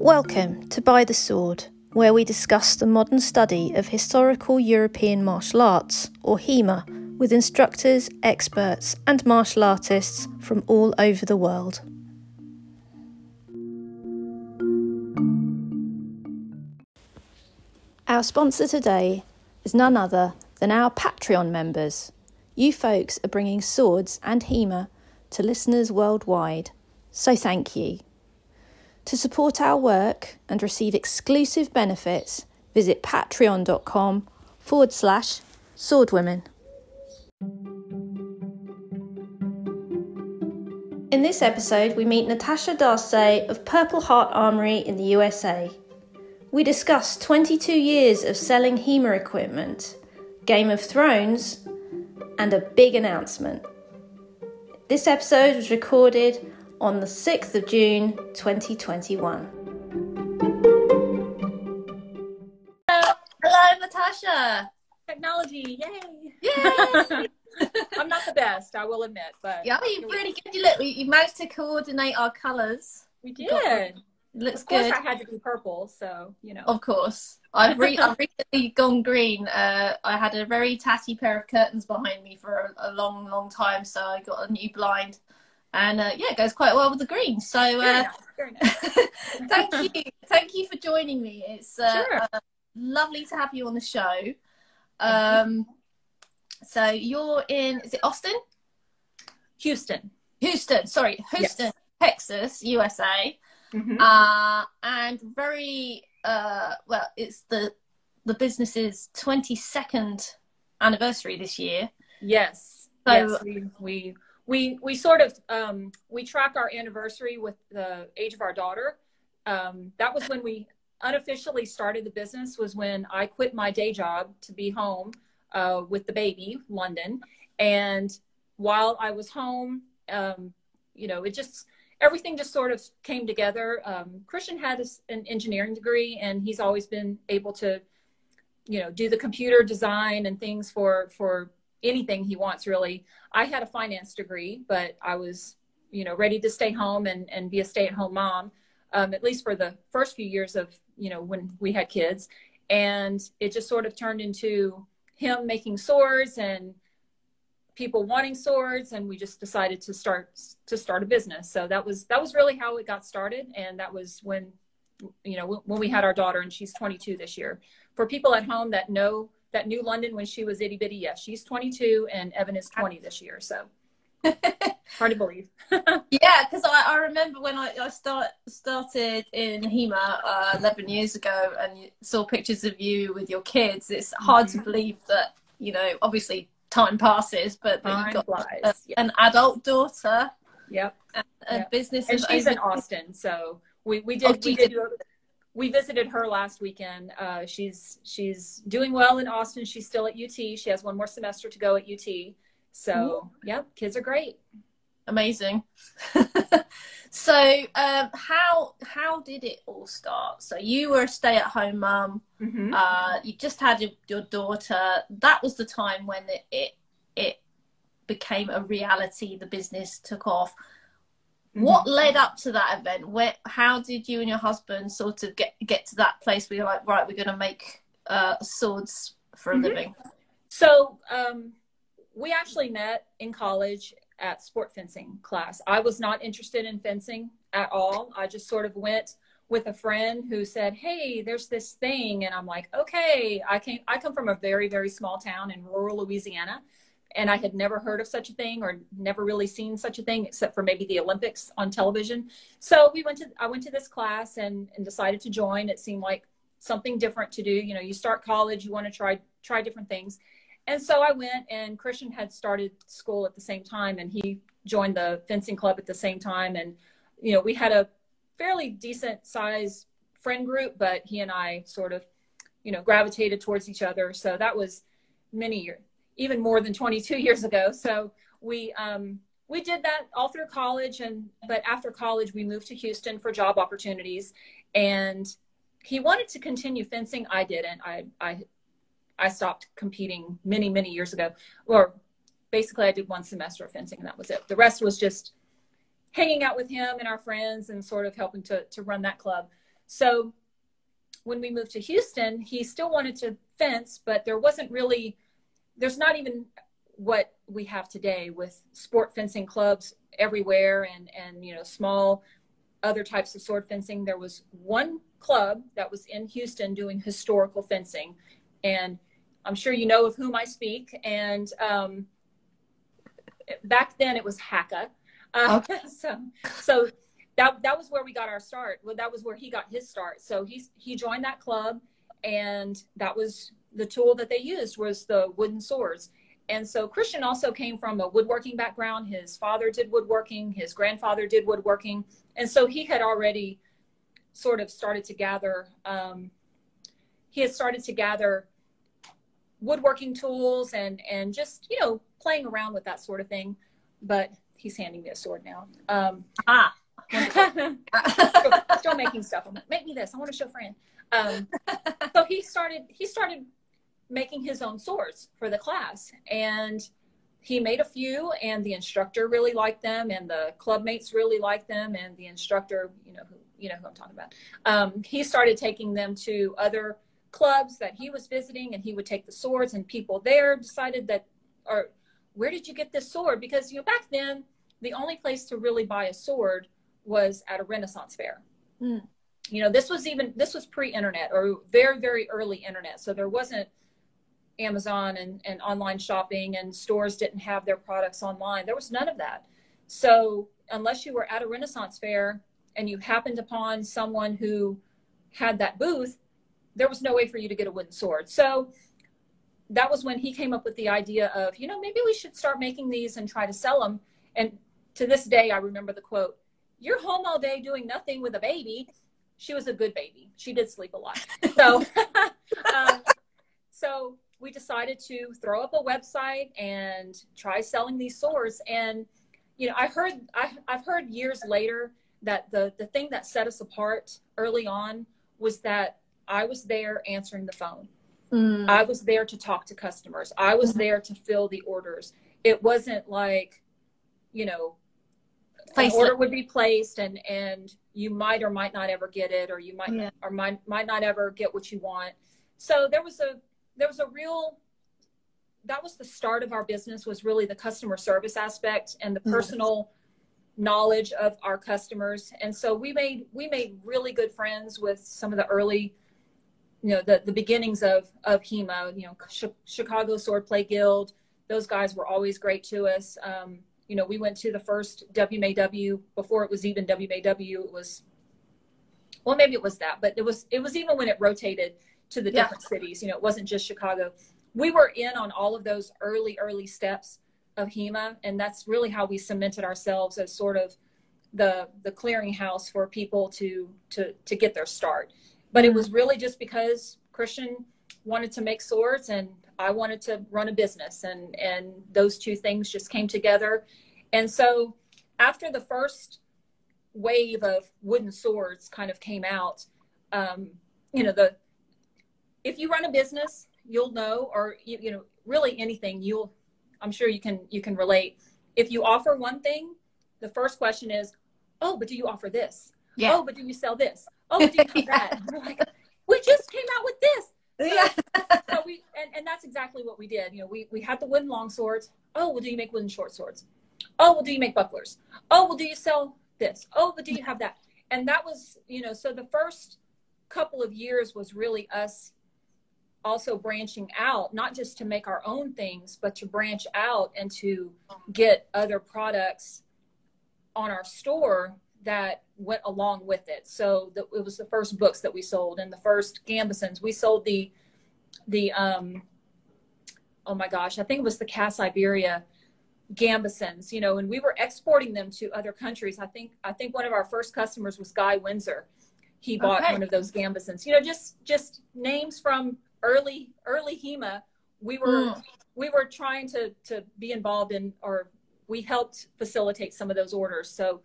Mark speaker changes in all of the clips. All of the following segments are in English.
Speaker 1: Welcome to By the Sword, where we discuss the modern study of historical European martial arts, or HEMA, with instructors, experts, and martial artists from all over the world. Our sponsor today is none other than our Patreon members. You folks are bringing swords and HEMA to listeners worldwide, so thank you. To support our work and receive exclusive benefits, visit patreon.com forward slash swordwomen. In this episode, we meet Natasha Darce of Purple Heart Armory in the USA. We discuss 22 years of selling HEMA equipment, Game of Thrones, and a big announcement. This episode was recorded on the 6th of June 2021. Hello, Hello Natasha.
Speaker 2: Technology, yay!
Speaker 1: Yay!
Speaker 2: I'm not the best, I will admit, but
Speaker 1: yeah, you really good. You look, you managed to coordinate our colours.
Speaker 2: We did.
Speaker 1: Looks
Speaker 2: of course,
Speaker 1: good.
Speaker 2: I had to do purple, so you know.
Speaker 1: Of course. I've, re- I've recently gone green. Uh, I had a very tatty pair of curtains behind me for a, a long, long time, so I got a new blind. And uh, yeah, it goes quite well with the green. So
Speaker 2: Very
Speaker 1: uh,
Speaker 2: nice, very nice.
Speaker 1: thank you. Thank you for joining me. It's uh,
Speaker 2: Sure.
Speaker 1: uh, lovely to have you on the show.
Speaker 2: you.
Speaker 1: Um, so you're in, is it Austin?
Speaker 2: Houston.
Speaker 1: Houston, sorry, Houston, Texas, USA.
Speaker 2: Mhm.
Speaker 1: uh, and very uh, well. It's the the business's twenty second anniversary this year.
Speaker 2: Yes.
Speaker 1: So-
Speaker 2: yes. We, we we we sort of um, we track our anniversary with the age of our daughter. Um, that was when we unofficially started the business. Was when I quit my day job to be home uh, with the baby, London, and while I was home, um, you know, it just everything just sort of came together. Um, Christian had a- an engineering degree, and he's always been able to, you know, do the computer design and things for for anything he wants really. I had a finance degree, but I was, you know, ready to stay home and, and be a stay at home mom, um, at least for the first few years of, you know, when we had kids. And it just sort of turned into him making swords and people wanting swords. And we just decided to start, to start a business. So that was, that was really how it got started. And that was when, you know, when we had our daughter and she's 22 this year. For people at home that know that knew London when she was itty bitty, yes, she's 22 and Evan is 20 this year. So hard to believe.
Speaker 1: Yeah, because I, I remember when I, I start started in HEMA uh, eleven years ago, and saw pictures of you with your kids. It's hard to
Speaker 2: Mhm.
Speaker 1: believe that you know. Obviously, time passes, but
Speaker 2: Time
Speaker 1: got a- an adult daughter,
Speaker 2: Yep.
Speaker 1: a
Speaker 2: Yep.
Speaker 1: business,
Speaker 2: And she's
Speaker 1: over-
Speaker 2: in Austin. So we, we
Speaker 1: Oh,
Speaker 2: did, we
Speaker 1: she's
Speaker 2: did, we visited her last weekend. Uh, she's, she's doing well in Austin. She's still at UT. She has one more semester to go at UT. So yep, kids are great.
Speaker 1: Amazing. so, um, how how did it all start? So you were a stay-at-home mum.
Speaker 2: Mhm.
Speaker 1: Uh, you just had your, your daughter. That was the time when it, it it became a reality. The business took off. What led up to that event? Where how did you and your husband sort of get get to that place where you're like, right, we're going to make uh, swords for a
Speaker 2: Mhm.
Speaker 1: living?
Speaker 2: So um, we actually met in college at sport fencing class. I was not interested in fencing at all. I just sort of went with a friend who said, "Hey, there's this thing," and I'm like, "Okay." I came. I come from a very very small town in rural Louisiana, and I had never heard of such a thing or never really seen such a thing except for maybe the Olympics on television. So we went to. I went to this class and and decided to join. It seemed like something different to do. You know, you start college, you want to try try different things. And so I went, and Christian had started school at the same time, and he joined the fencing club at the same time. And, you know, we had a fairly decent size friend group, but he and I sort of, you know, gravitated towards each other. So that was many years, even more than 22 years ago. So we, um, we did that all through college. And, but after college, we moved to Houston for job opportunities. And he wanted to continue fencing. I didn't. I, I I stopped competing many, many years ago, or basically I did one semester of fencing and that was it. The rest was just hanging out with him and our friends and sort of helping to, to run that club. So when we moved to Houston, he still wanted to fence, but there wasn't really, there's not even what we have today with sport fencing clubs everywhere and, and, you know, small other types of sword fencing. There was one club that was in Houston doing historical fencing. And I'm sure you know of whom I speak. And um, back then it was HACA. Uh, okay. So, so that that was where we got our start. Well, that was where he got his start. So he he joined that club, and that was the tool that they used was the wooden swords. And so Christian also came from a woodworking background. His father did woodworking. His grandfather did woodworking, and so he had already sort of started to gather. Um, he had started to gather woodworking tools and and just you know playing around with that sort of thing. But he's handing me a sword now. Um,
Speaker 1: ah.
Speaker 2: still, still, making stuff. I'm like, make me this. I want to show Fran. Um, so he started. He started making his own swords for the class, and he made a few. And the instructor really liked them, and the club mates really liked them, and the instructor, you know who you know who I'm talking about. Um, he started taking them to other clubs that he was visiting, and he would take the swords, and people there decided that, or where did you get this sword? Because you know back then the only place to really buy a sword was at a Renaissance fair. Mm. You know, this was even this was pre-internet or very very early internet, so there wasn't Amazon and, and online shopping and stores didn't have their products online. There was none of that. So unless you were at a Renaissance fair and you happened upon someone who had that booth, there was no way for you to get a wooden sword. So that was when he came up with the idea of, you know, maybe we should start making these and try to sell them. And to this day, I remember the quote, You're home all day doing nothing with a baby. She was a good baby. She did sleep a lot. So, um, so we decided to throw up a website and try selling these swords. And, you know, I heard, I, I've heard years later that the, the thing that set us apart early on was that I was there answering the phone. Mm. I was there to talk to customers. I was mm-hmm. there to fill the orders. It wasn't like, you know, an order would be placed and and you might or might not ever get it or you might yeah. or might might not ever get what you want. So there was a there was a real that was the start of our business was really the customer service aspect and the personal knowledge of our customers and so we made we made really good friends with some of the early you know the the beginnings of of HEMA you know Chicago Swordplay Guild those guys were always great to us um, you know, we went to the first WMAW before it was even WMAW. It was, well, maybe it was that, but it was, it was even when it rotated to the different cities, you know, it wasn't just Chicago. We were in on all of those early, early steps of HEMA. And that's really how we cemented ourselves as sort of the, the clearinghouse for people to, to, to get their start. But it was really just because Christian wanted to make swords and I wanted to run a business and and those two things just came together. And so after the first wave of wooden swords kind of came out, um, you know, the if you run a business, you'll know, or you, you know, really anything, you'll I'm sure you can you can relate. If you offer one thing, the first question is, oh, but do you offer this? Yeah. Oh, but do you sell this? Oh, do you have that? we're like, we just came out with this yeah. so we and, and that's exactly what we did. You know, we we had the wooden long swords. Oh, well, do you make wooden short swords? Oh, well, do you make bucklers? Oh, well, do you sell this? Oh, but do you have that? And that was, you know, so the first couple of years was really us also branching out, not just to make our own things, but to branch out and to get other products on our store that went along with it. So the, it was the first books that we sold and the first gambesons. We sold the the um oh my gosh, I think it was the Cas Iberia gambesons, you know, and we were exporting them to other countries. I think I think one of our first customers was Guy Windsor. He bought okay. one of those gambesons. You know, just just names from early early HEMA. We were mm. we were trying to to be involved in or we helped facilitate some of those orders. So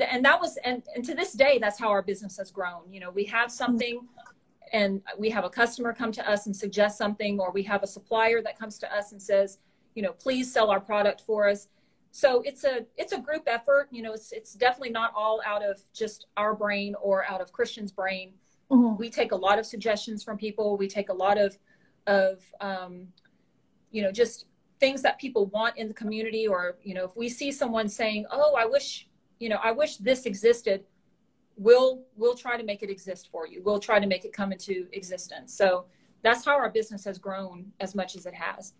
Speaker 2: and that was and, and to this day that's how our business has grown you know we have something and we have a customer come to us and suggest something or we have a supplier that comes to us and says you know, please sell our product for us. So it's a it's a group effort. You know, it's it's definitely not all out of just our brain or out of Christian's brain. Mm-hmm. We take a lot of suggestions from people. We take a lot of of um, you know just things that people want in the community, or you know, if we see someone saying, "Oh, I wish you know, I wish this existed," we'll we'll try to make it exist for you. We'll try to make it come into existence. So that's how our business has grown as much as it has.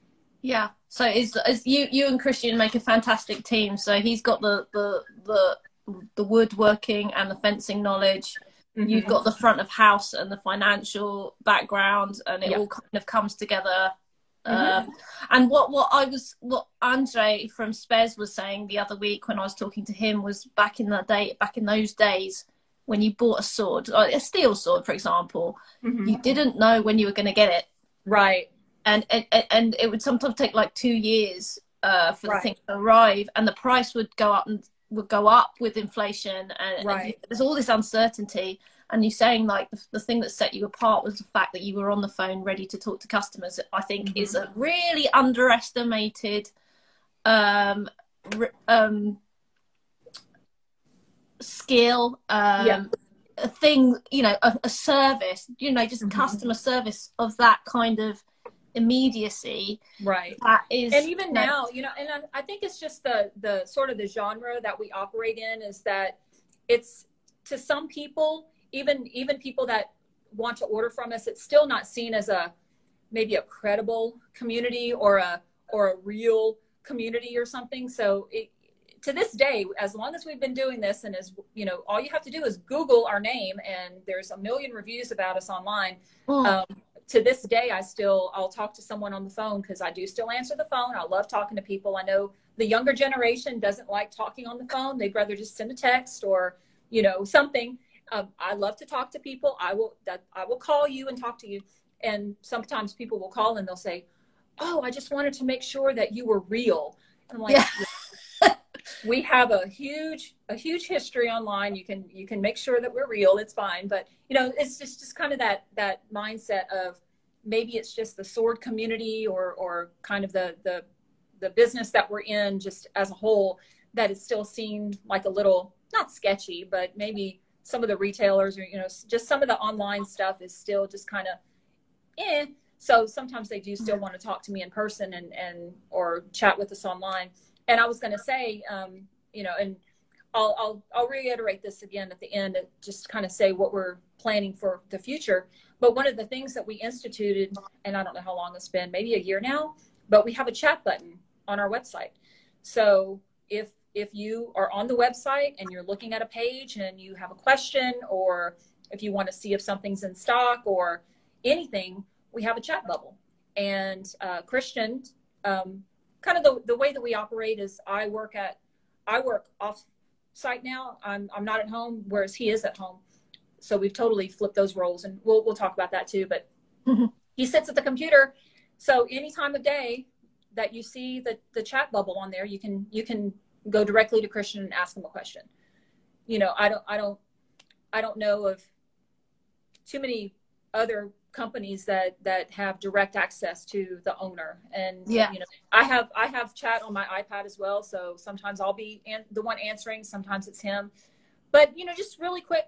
Speaker 1: Yeah. So is it's you you and Christian make a fantastic team. So he's got the the the the woodworking and the fencing knowledge. Mm-hmm. You've got the front of house and the financial background, and it all kind of comes together. Mm-hmm. Um, and what what I was what Andre from SPES was saying the other week when I was talking to him was back in that day back in those days when you bought a sword, a steel sword, for example, mm-hmm. you didn't know when you were going to get it.
Speaker 2: Right.
Speaker 1: And, and and it would sometimes take like two years uh, for right. the thing to arrive, and the price would go up and would go up with inflation, and, right. and there's all this uncertainty. And you're saying like the, the, thing that set you apart was the fact that you were on the phone ready to talk to customers. I think mm-hmm. is a really underestimated um, um, skill um, yeah. a thing you know a, a service you know just mm-hmm. customer service of that kind of immediacy
Speaker 2: right
Speaker 1: that is
Speaker 2: and even now you know and I, I, think it's just the the sort of the genre that we operate in is that it's to some people even even people that want to order from us it's still not seen as a maybe a credible community or a or a real community or something so it, to this day, as long as we've been doing this, and as you know, all you have to do is Google our name, and there's a million reviews about us online. Mm. Um, to this day, I still I'll talk to someone on the phone because I do still answer the phone. I love talking to people. I know the younger generation doesn't like talking on the phone; they'd rather just send a text or you know something. Um, I love to talk to people. I will that I will call you and talk to you. And sometimes people will call and they'll say, "Oh, I just wanted to make sure that you were real." And I'm like, yeah we have a huge a huge history online you can you can make sure that we're real it's fine but you know it's just just kind of that that mindset of maybe it's just the sword community or or kind of the the the business that we're in just as a whole that is still seen like a little not sketchy but maybe some of the retailers or you know just some of the online stuff is still just kind of eh so sometimes they do still want to talk to me in person and and or chat with us online and I was going to say, um, you know, and I'll, I'll, I'll reiterate this again at the end, and just kind of say what we're planning for the future. But one of the things that we instituted, and I don't know how long it's been, maybe a year now, but we have a chat button on our website. So if if you are on the website and you're looking at a page and you have a question, or if you want to see if something's in stock or anything, we have a chat bubble. And uh, Christian um, kind of the, the way that we operate is I work at I work off site now. I'm I'm not at home, whereas he is at home. So we've totally flipped those roles, and we'll we'll talk about that too. But mm-hmm. he sits at the computer, so any time of day that you see the the chat bubble on there, you can you can go directly to Christian and ask him a question. You know, I don't I don't I don't know of too many other companies that that have direct access to the owner. And yeah. you know i have i have chat on my ipad as well. So sometimes i'll be an- the one answering sometimes it's him. But you know just really quick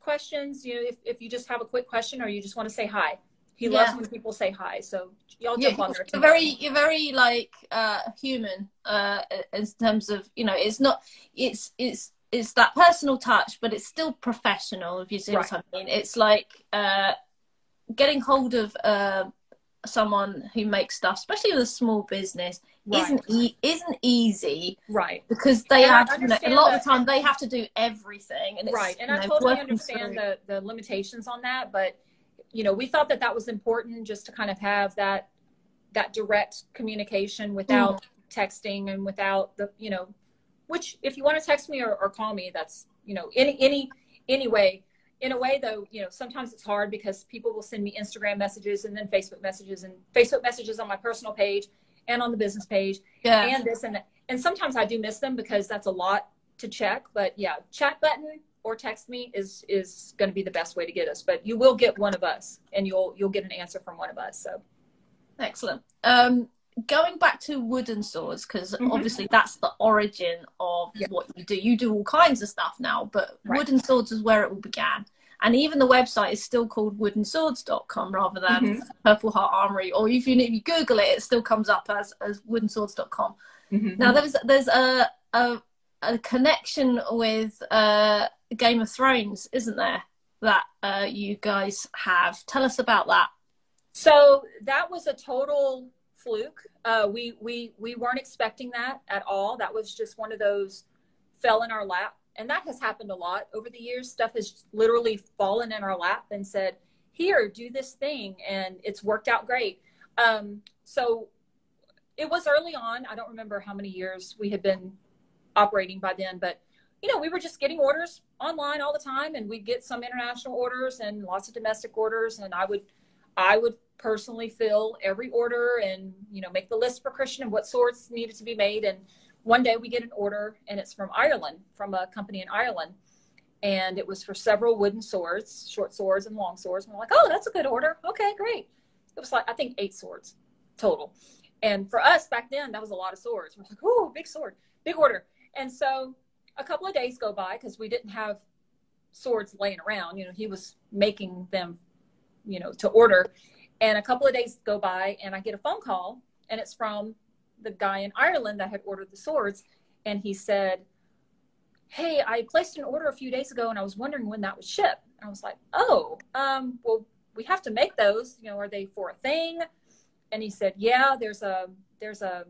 Speaker 2: questions. You know if, if you just have a quick question or you just want to say hi he yeah. loves when people say hi so y'all jump yeah, on there
Speaker 1: you're very you're very like uh human uh in terms of you know it's not it's it's it's that personal touch but it's still professional if you see right. what i mean it's like uh getting hold of uh, someone who makes stuff, especially with a small business, right. isn't e- isn't easy,
Speaker 2: right?
Speaker 1: Because they and have you know, a lot of the time they have to do everything,
Speaker 2: and right. And I know, totally understand the the limitations on that, but you know, we thought that that was important just to kind of have that that direct communication without mm. texting and without the you know, which if you want to text me or, or call me, that's you know any any anyway in a way though you know sometimes it's hard because people will send me instagram messages and then facebook messages and facebook messages on my personal page and on the business page yeah. and this and that. and sometimes i do miss them because that's a lot to check but yeah chat button or text me is is going to be the best way to get us but you will get one of us and you'll you'll get an answer from one of us so
Speaker 1: excellent um going back to wooden swords because mm-hmm. obviously that's the origin of yeah. what you do. You do all kinds of stuff now, but right. wooden swords is where it all began. And even the website is still called woodenswords.com rather than mm-hmm. Purple Heart Armory. Or if you, if you Google it, it still comes up as, as woodenswords.com. Mm-hmm. Now, there's, there's a, a, a connection with uh, Game of Thrones, isn't there? That uh, you guys have. Tell us about that.
Speaker 2: So that was a total fluke. Uh, we we we weren't expecting that at all. That was just one of those fell in our lap, and that has happened a lot over the years. Stuff has literally fallen in our lap and said, "Here, do this thing," and it's worked out great. Um, so it was early on. I don't remember how many years we had been operating by then, but you know, we were just getting orders online all the time, and we'd get some international orders and lots of domestic orders, and I would I would personally fill every order and you know make the list for Christian and what swords needed to be made. And one day we get an order and it's from Ireland, from a company in Ireland, and it was for several wooden swords, short swords and long swords. And we're like, oh, that's a good order. Okay, great. It was like I think eight swords total. And for us back then, that was a lot of swords. We're like, oh, big sword, big order. And so a couple of days go by because we didn't have swords laying around. You know, he was making them you know, to order. And a couple of days go by and I get a phone call and it's from the guy in Ireland that had ordered the swords. And he said, Hey, I placed an order a few days ago and I was wondering when that would ship. And I was like, Oh, um, well, we have to make those. You know, are they for a thing? And he said, Yeah, there's a there's a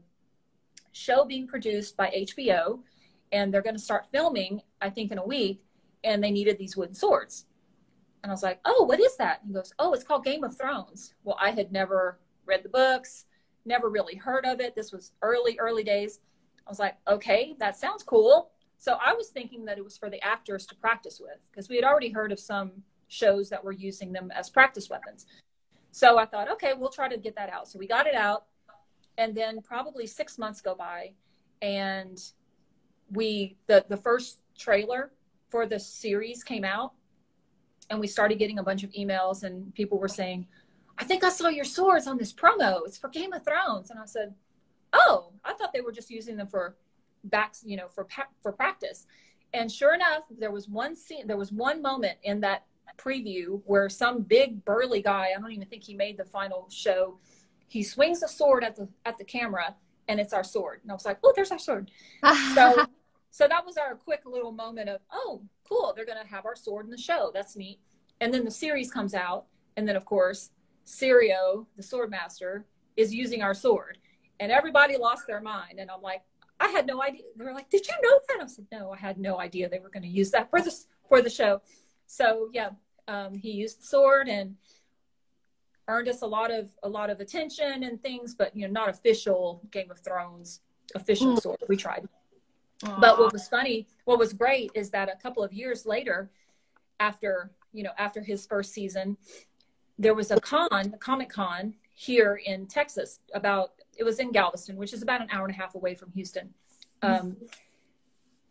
Speaker 2: show being produced by HBO and they're going to start filming, I think, in a week. And they needed these wooden swords. And I was like, oh, what is that? He goes, oh, it's called Game of Thrones. Well, I had never read the books, never really heard of it. This was early, early days. I was like, okay, that sounds cool. So I was thinking that it was for the actors to practice with because we had already heard of some shows that were using them as practice weapons. So I thought, okay, we'll try to get that out. So we got it out. And then probably six months go by and we, the, the first trailer for the series came out and we started getting a bunch of emails and people were saying i think i saw your swords on this promo. It's for game of thrones. And i said oh i thought they were just using them for backs you know for for practice. And sure enough there was one scene there was one moment in that preview where some big burly guy i don't even think he made the final show he swings a sword at the at the camera and it's our sword. And i was like oh there's our sword. So so that was our quick little moment of oh cool, they're going to have our sword in the show. That's neat. And then the series comes out. And then, of course, Syrio, the sword master, is using our sword. And everybody lost their mind. And I'm like, I had no idea. They were like, "Did you know that?" I said, "No, I had no idea they were going to use that for the for the show." So yeah, um, he used the sword and earned us a lot of a lot of attention and things, but you know, not official Game of Thrones official mm. sword. We tried. Aww. But what was funny, what was great is that a couple of years later, after you know, after his first season, there was a con, a Comic Con here in Texas. About it was in Galveston, which is about an hour and a half away from Houston, um,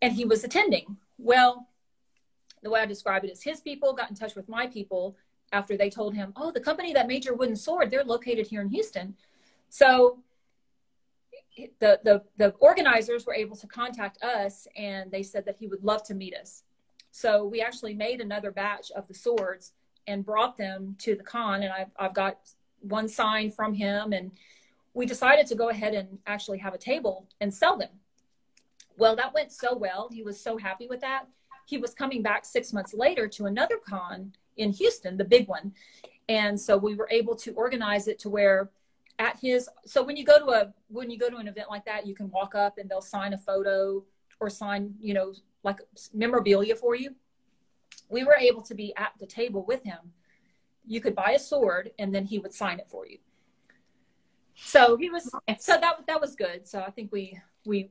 Speaker 2: and he was attending. Well, the way I describe it is, his people got in touch with my people after they told him, "Oh, the company that made your wooden sword, they're located here in Houston." So the, the, the organizers were able to contact us and they said that he would love to meet us. So we actually made another batch of the swords and brought them to the con. And I've, I've got one sign from him. And we decided to go ahead and actually have a table and sell them. Well, that went so well. He was so happy with that. He was coming back six months later to another con in Houston, the big one. And so we were able to organize it to where at his so when you go to a when you go to an event like that you can walk up and they'll sign a photo or sign you know like memorabilia for you. We were able to be at the table with him. You could buy a sword and then he would sign it for you. So he was so that that was good. So i think we we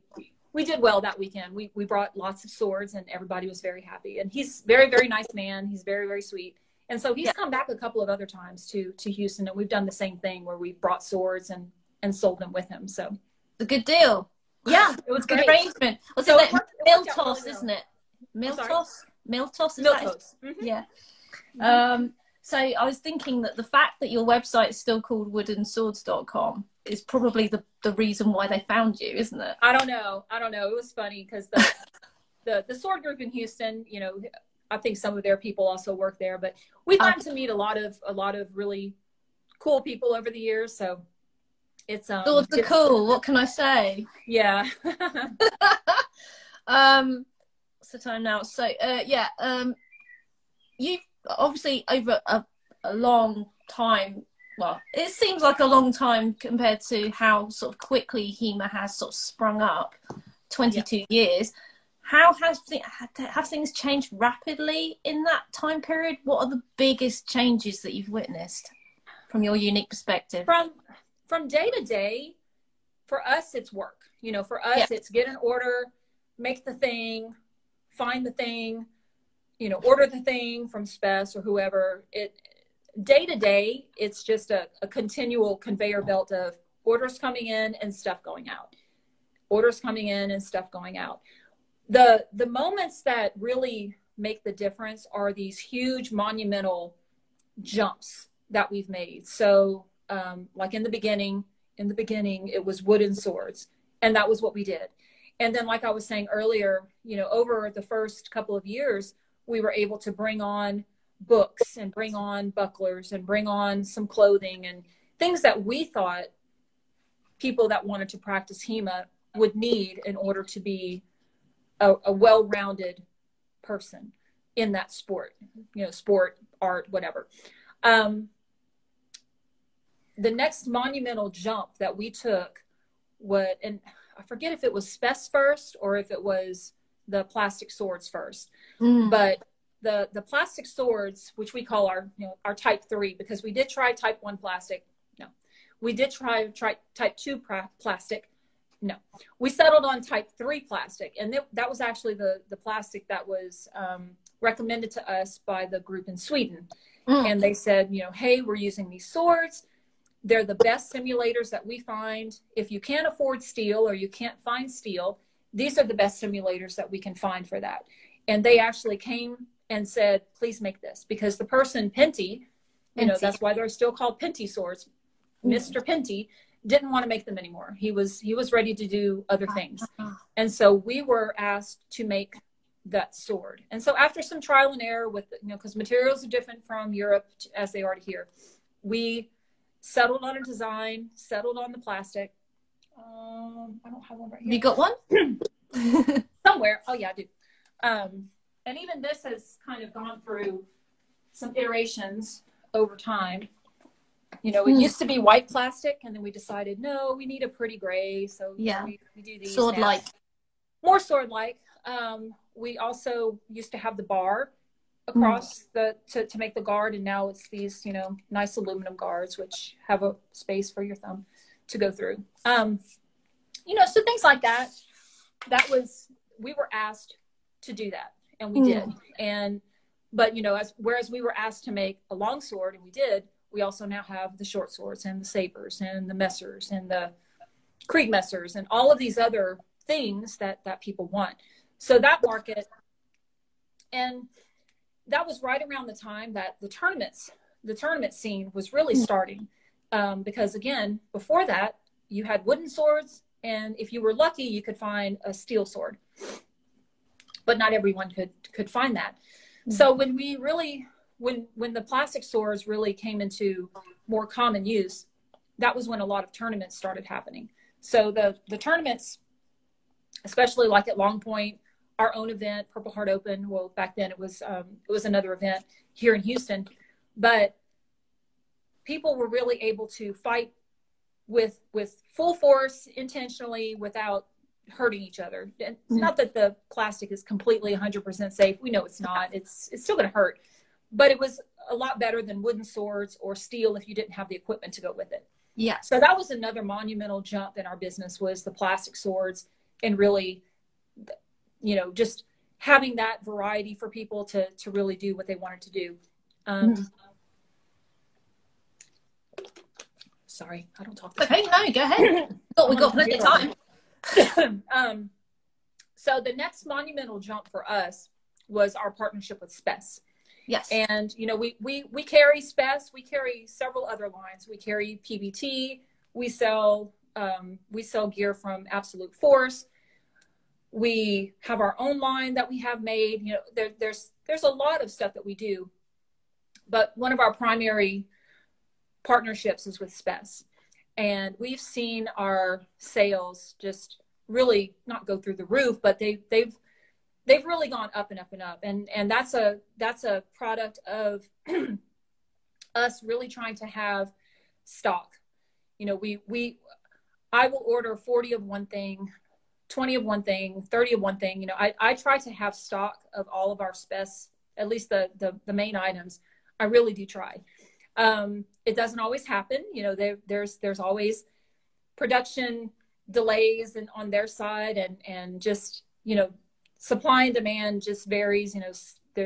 Speaker 2: we did well that weekend. We we brought lots of swords and everybody was very happy. And he's very very nice man. He's very very sweet and so he's yeah. come back a couple of other times to to Houston, and we've done the same thing where we brought swords and and sold them with him. So it's
Speaker 1: a good deal.
Speaker 2: Yeah, it was
Speaker 1: good arrangement. Was so it like Miltos, really isn't it? Miltos, Miltos, is
Speaker 2: Miltos.
Speaker 1: Mm-hmm. Yeah. Um. So I was thinking that the fact that your website is still called woodenswords.com is probably the, the reason why they found you, isn't it?
Speaker 2: I don't know. I don't know. It was funny because the, the the sword group in Houston, you know, I think some of their people also work there, but we've gotten to meet a lot of a lot of really cool people over the years. So it's um
Speaker 1: are cool. What can I say?
Speaker 2: Yeah.
Speaker 1: um what's the time now? So uh yeah, um you've obviously over a, a long time well, it seems like a long time compared to how sort of quickly HEMA has sort of sprung up 22 yeah. years. How has have things changed rapidly in that time period? What are the biggest changes that you've witnessed from your unique perspective?
Speaker 2: From from day to day, for us it's work. You know, for us yeah. it's get an order, make the thing, find the thing, you know, order the thing from SPES or whoever. It day to day, it's just a, a continual conveyor belt of orders coming in and stuff going out. Orders coming in and stuff going out. The the moments that really make the difference are these huge monumental jumps that we've made. So um, like in the beginning, in the beginning, it was wooden swords, and that was what we did. And then, like I was saying earlier, you know, over the first couple of years, we were able to bring on books and bring on bucklers and bring on some clothing and things that we thought people that wanted to practice HEMA would need in order to be a, a well-rounded person in that sport, you know, sport, art, whatever. Um, the next monumental jump that we took what and I forget if it was SPES first or if it was the plastic swords first. Mm. But the the plastic swords, which we call our you know our type three, because we did try type one plastic. No, we did try try type two plastic. No, we settled on type three plastic, and th- that was actually the the plastic that was um, recommended to us by the group in Sweden. Mm. And they said, you know, hey, we're using these swords. They're the best simulators that we find. If you can't afford steel or you can't find steel, these are the best simulators that we can find for that. And they actually came and said, please make this because the person, Penty, you know, that's why they're still called Penty swords. Mm-hmm. Mr. Penty didn't want to make them anymore. He was he was ready to do other things. Uh-huh. And so we were asked to make that sword. And so after some trial and error with you know because materials are different from Europe as they are to here, we settled on a design, settled on the plastic. Um, I don't have one right here.
Speaker 1: You got one?
Speaker 2: Somewhere. Oh yeah, I do. Um, and even this has kind of gone through some iterations over time. You know, it hmm. used to be white plastic, and then we decided no, we need a pretty gray, so
Speaker 1: yeah,
Speaker 2: we, we do these
Speaker 1: sword like,
Speaker 2: more sword like. Um, we also used to have the bar across mm. the to, to make the guard and now it's these you know nice aluminum guards which have a space for your thumb to go through um you know so things like that that was we were asked to do that and we mm. did and but you know as whereas we were asked to make a long sword and we did we also now have the short swords and the sabers and the messers and the Kriegmessers and all of these other things that that people want so that market and that was right around the time that the tournaments, the tournament scene was really hmm. starting. Um, because again, before that, you had wooden swords, and if you were lucky, you could find a steel sword. But not everyone could could find that. Mm-hmm. So when we really, when when the plastic swords really came into more common use, that was when a lot of tournaments started happening. So the the tournaments, especially like at Long Point, our own event, Purple Heart Open. Well, back then it was um, it was another event here in Houston, but people were really able to fight with with full force intentionally without hurting each other. And mm-hmm. not that the plastic is completely 100% safe. We know it's not. It's it's still going to hurt, but it was a lot better than wooden swords or steel if you didn't have the equipment to go with it.
Speaker 1: Yeah.
Speaker 2: So that was another monumental jump in our business was the plastic swords and really you know just having that variety for people to to really do what they wanted to do um, mm. sorry i don't talk
Speaker 1: okay no go ahead we got plenty of time
Speaker 2: um, so the next monumental jump for us was our partnership with SPES
Speaker 1: Yes.
Speaker 2: And you know, we we we carry SPES, we carry several other lines. We carry PBT, we sell um, we sell gear from Absolute Force. We have our own line that we have made. You know, there, there's there's a lot of stuff that we do, but one of our primary partnerships is with SPES, and we've seen our sales just really not go through the roof, but they they've they've really gone up and up and up, and and that's a that's a product of us really trying to have stock. You know, we we I will order 40 of one thing, 20 of one thing, 30 of one thing. You know, I, I try to have stock of all of our specs, at least the, the, the main items. I really do try. Um, it doesn't always happen. You know, there, there's, there's always production delays and on their side and, and just, you know, supply and demand just varies, you know, the,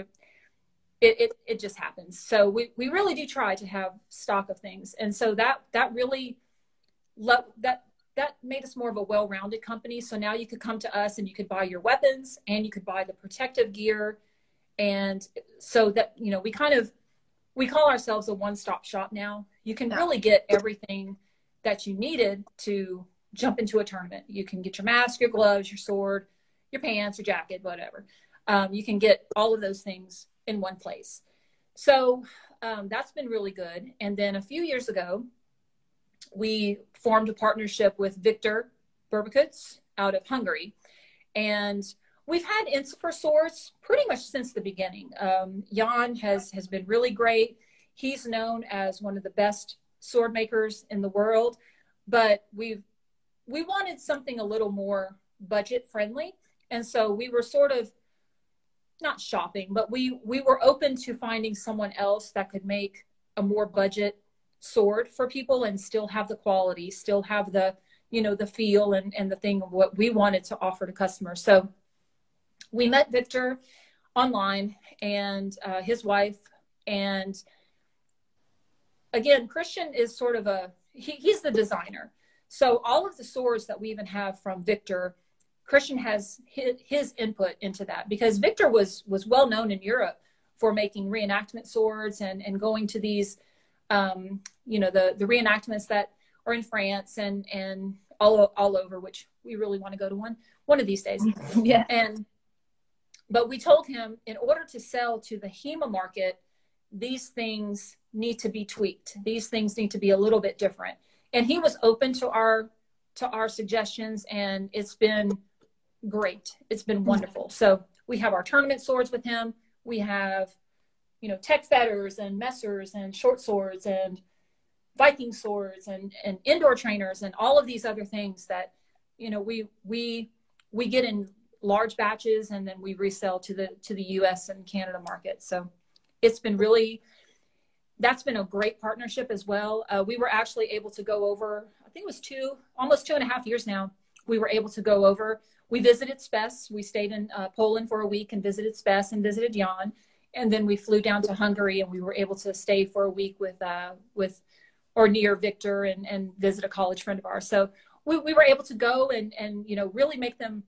Speaker 2: it, it, it just happens. So we, we really do try to have stock of things. And so that, that really, that that made us more of a well-rounded company. So now you could come to us and you could buy your weapons and you could buy the protective gear. And so that, you know, we kind of, we call ourselves a one-stop shop now. You can really get everything that you needed to jump into a tournament. You can get your mask, your gloves, your sword, your pants, your jacket, whatever. Um, you can get all of those things in one place. So um, that's been really good. And then a few years ago, we formed a partnership with Victor Berbekucz out of Hungary. And we've had Ensifer swords pretty much since the beginning. Um, Jan has, has been really great. He's known as one of the best sword makers in the world, but we've, we wanted something a little more budget friendly. And so we were sort of not shopping, but we, we were open to finding someone else that could make a more budget sword for people and still have the quality, still have the, you know, the feel and, and the thing of what we wanted to offer to customers. So we met Victor online and uh, his wife. And again, Christian is sort of a, he, he's the designer. So all of the swords that we even have from Victor, Christian has his, his input into that because Victor was was well known in Europe for making reenactment swords and and going to these um, you know, the, the reenactments that are in France and, and all, all over, which we really want to go to one, one of these days.
Speaker 1: yeah.
Speaker 2: And, but we told him in order to sell to the HEMA market, these things need to be tweaked. These things need to be a little bit different. And he was open to our, to our suggestions and it's been great. It's been wonderful. So we have our tournament swords with him. We have you know, tech fetters and messers and short swords and Viking swords and, and indoor trainers and all of these other things that, you know, we, we, we get in large batches and then we resell to the, to the US and Canada market. So it's been really, that's been a great partnership as well. Uh, we were actually able to go over, I think it was two, almost two and a half years now. We were able to go over. We visited SPES. We stayed in uh, Poland for a week and visited SPES and visited Jan and then we flew down to Hungary and we were able to stay for a week with uh, with or near Victor and, and visit a college friend of ours. So we, we were able to go and and you know really make them,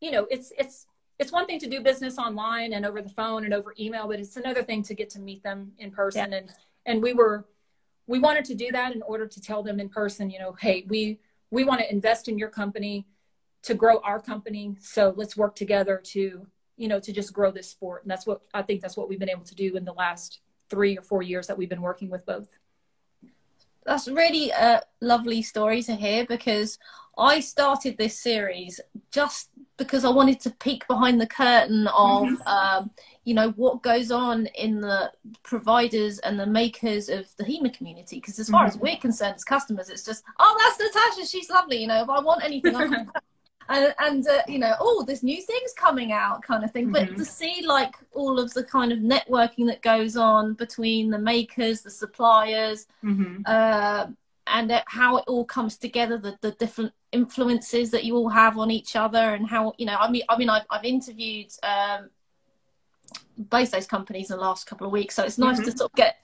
Speaker 2: you know, it's it's it's one thing to do business online and over the phone and over email, but it's another thing to get to meet them in person. Yeah. And and we were we wanted to do that in order to tell them in person, you know, hey, we we want to invest in your company to grow our company. So let's work together to you know, to just grow this sport. And that's what I think that's what we've been able to do in the last three or four years that we've been working with both.
Speaker 1: That's really a lovely story to hear because I started this series just because I wanted to peek behind the curtain of, mm-hmm. um, you know, what goes on in the providers and the makers of the HEMA community. Because as far mm-hmm. as we're concerned as customers, it's just, oh, that's Natasha, she's lovely. You know, if I want anything, I can and and uh, you know oh there's new things coming out kind of thing mm-hmm. but to see like all of the kind of networking that goes on between the makers the suppliers mm-hmm. uh, and how it all comes together the, the different influences that you all have on each other and how you know i mean i mean i've, I've interviewed um, both those companies in the last couple of weeks so it's nice mm-hmm. to sort of get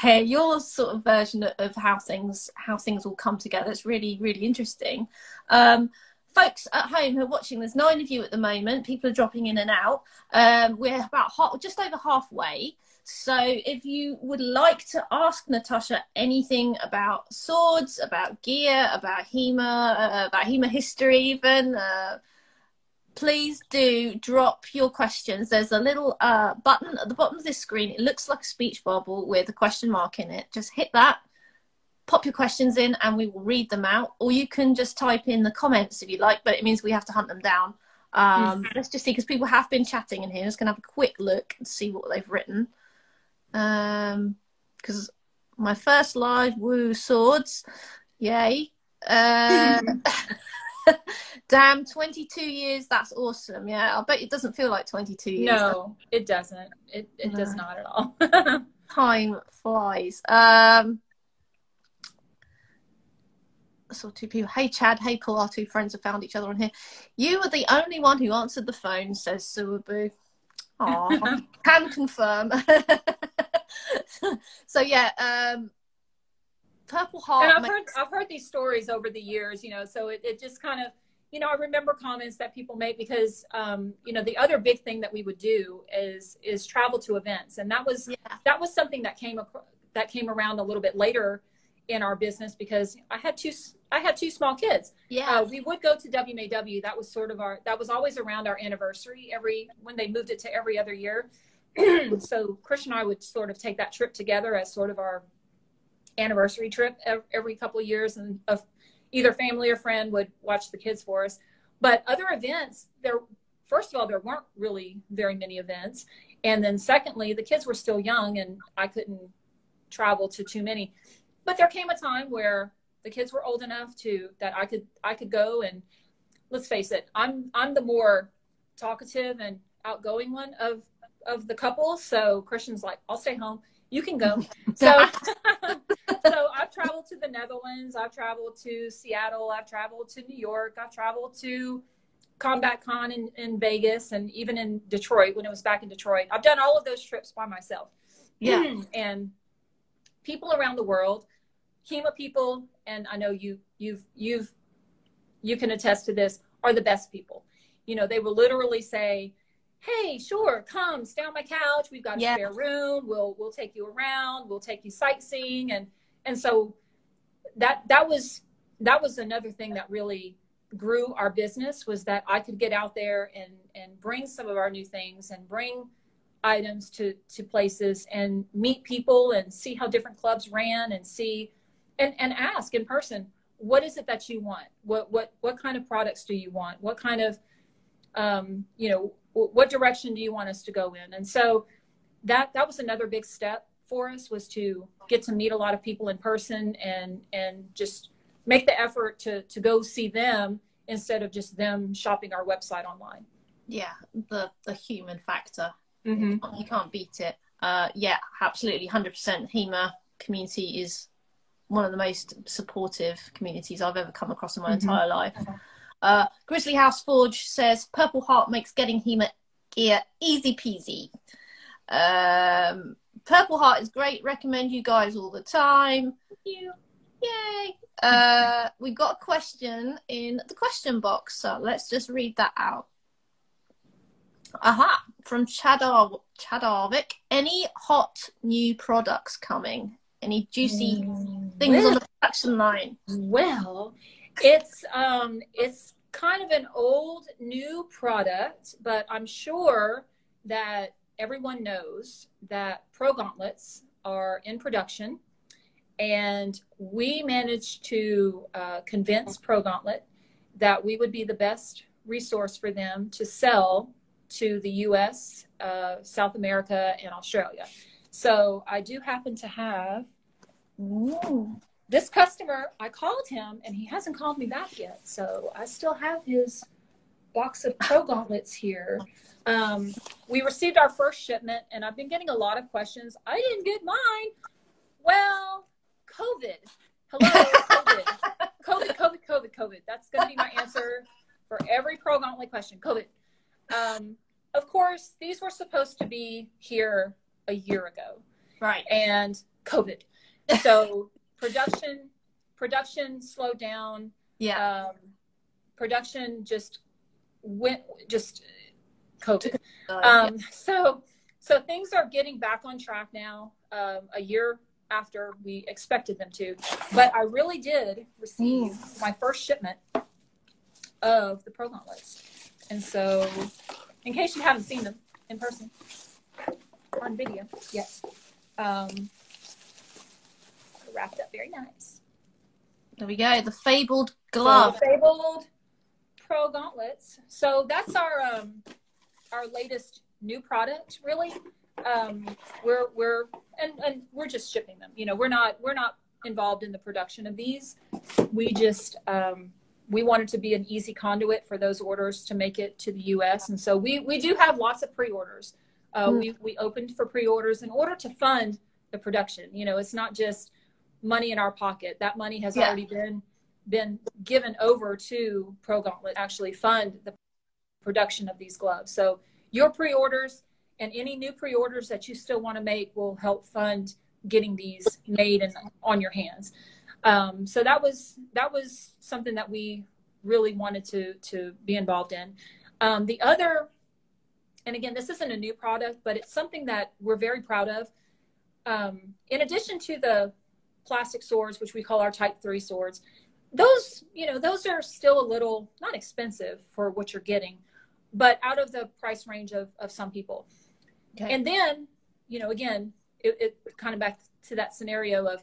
Speaker 1: hear your sort of version of how things how things all come together it's really really interesting um, folks at home who are watching, there's nine of you at the moment. People are dropping in and out. Um, we're about half, just over halfway. So if you would like to ask Natasha anything about swords, about gear, about HEMA, uh, about HEMA history, even, uh, please do drop your questions. There's a little uh, button at the bottom of this screen. It looks like a speech bubble with a question mark in it. Just hit that, pop your questions in, and we will read them out. Or you can just type in the comments if you like, but it means we have to hunt them down. Um, mm. Let's just see, because people have been chatting in here. I'm just going to have a quick look and see what they've written. Um, Because my first live, woo, swords. Yay. Uh, Damn, 22 years. That's awesome. Yeah, I bet it doesn't feel like 22 years.
Speaker 2: No, it doesn't. It, it no. does not at all.
Speaker 1: Time flies. Um, I saw two people. Hey, Chad. Hey, Paul. Our two friends have found each other on here. You were the only one who answered the phone, says Suabu. Aw, can confirm. so, yeah, um, Purple Heart.
Speaker 2: And I've heard I've heard these stories over the years, you know. So it, it just kind of, you know, I remember comments that people make because, um, you know, the other big thing that we would do is is travel to events, and that was yeah. that was something that came that came around a little bit later in our business because I had two I had two small kids.
Speaker 1: Yeah,
Speaker 2: uh, we would go to WMAW. That was sort of our that was always around our anniversary every when they moved it to every other year. so Chris and I would sort of take that trip together as sort of our anniversary trip every couple of years and of either family or friend would watch the kids for us. But other events there first of all there weren't really very many events. And then secondly the kids were still young and i couldn't travel to too many. But there came a time where the kids were old enough to that i could i could go and let's face it i'm i'm the more talkative and outgoing one of of the couple so christian's like i'll stay home you can go. So, so I've traveled to the Netherlands. I've traveled to Seattle. I've traveled to New York. I've traveled to Combat Con in, in Vegas and even in Detroit when it was back in Detroit. I've done all of those trips by myself.
Speaker 1: Yeah.
Speaker 2: and people around the world, HEMA people, and I know you you've you've you can attest to this, are the best people. You know, they will literally say, hey, sure, come stay on my couch. We've got a yeah. spare room. We'll we'll take you around. We'll take you sightseeing, and and so that that was that was another thing that really grew our business was that I could get out there and and bring some of our new things and bring items to to places and meet people and see how different clubs ran and see and and ask in person what is it that you want what what what kind of products do you want what kind of um, you know what direction do you want us to go in? And so that that was another big step for us was to get to meet a lot of people in person and and just make the effort to to go see them instead of just them shopping our website online.
Speaker 1: Yeah the the human factor.
Speaker 2: Mm-hmm.
Speaker 1: you can't beat it. Uh yeah absolutely 100% hema community is one of the most supportive communities i've ever come across in my mm-hmm. entire life uh, Grizzly House Forge says Purple Heart makes getting HEMA gear easy peasy. Um, Purple Heart is great. Recommend you guys all the time.
Speaker 2: Thank you.
Speaker 1: Yay. Uh, we got a question in the question box, so let's just read that out. Aha, from Chadar Chadarvik. Any hot new products coming? Any juicy mm, things well, on the production line?
Speaker 2: Well, it's um it's kind of an old new product, but I'm sure that everyone knows that Pro Gauntlets are in production. And we managed to uh, convince Pro Gauntlet that we would be the best resource for them to sell to the US, uh, South America, and Australia. So I do happen to have ooh, this customer, I called him and he hasn't called me back yet. So I still have his box of Pro Gauntlets here. Um, we received our first shipment and I've been getting a lot of questions. I didn't get mine. Well, COVID. Hello, COVID. COVID, COVID, COVID, COVID. That's going to be my answer for every Pro Gauntlet question. COVID. Um, of course, these were supposed to be here a year ago.
Speaker 1: Right.
Speaker 2: And COVID. So production production slowed down.
Speaker 1: Yeah.
Speaker 2: Um, production just went just COVID. Um, so so things are getting back on track now. Um, a year after we expected them to, but I really did receive mm. my first shipment of the pro list, and so in case you haven't seen them in person on video yet, um, wrapped up very nice.
Speaker 1: There we go. The fabled glove.
Speaker 2: So fabled pro gauntlets. So that's our um, our latest new product. Really, um, we're we're and and we're just shipping them. You know, we're not we're not involved in the production of these. We just um, we wanted to be an easy conduit for those orders to make it to the U.S. And so we we do have lots of pre-orders. Uh, mm. We we opened for pre-orders in order to fund the production. You know, it's not just money in our pocket. That money has yeah. already been been given over to Pro Gauntlet actually fund the production of these gloves. So your pre-orders and any new pre-orders that you still want to make will help fund getting these made and on your hands. Um, so that was that was something that we really wanted to to be involved in. Um, the other, and again, this isn't a new product, but it's something that we're very proud of. Um, in addition to the plastic swords, which we call our Type Three swords, those you know those are still a little not expensive for what you're getting, but out of the price range of of some people. Okay. And then you know again, it, it kind of back to that scenario of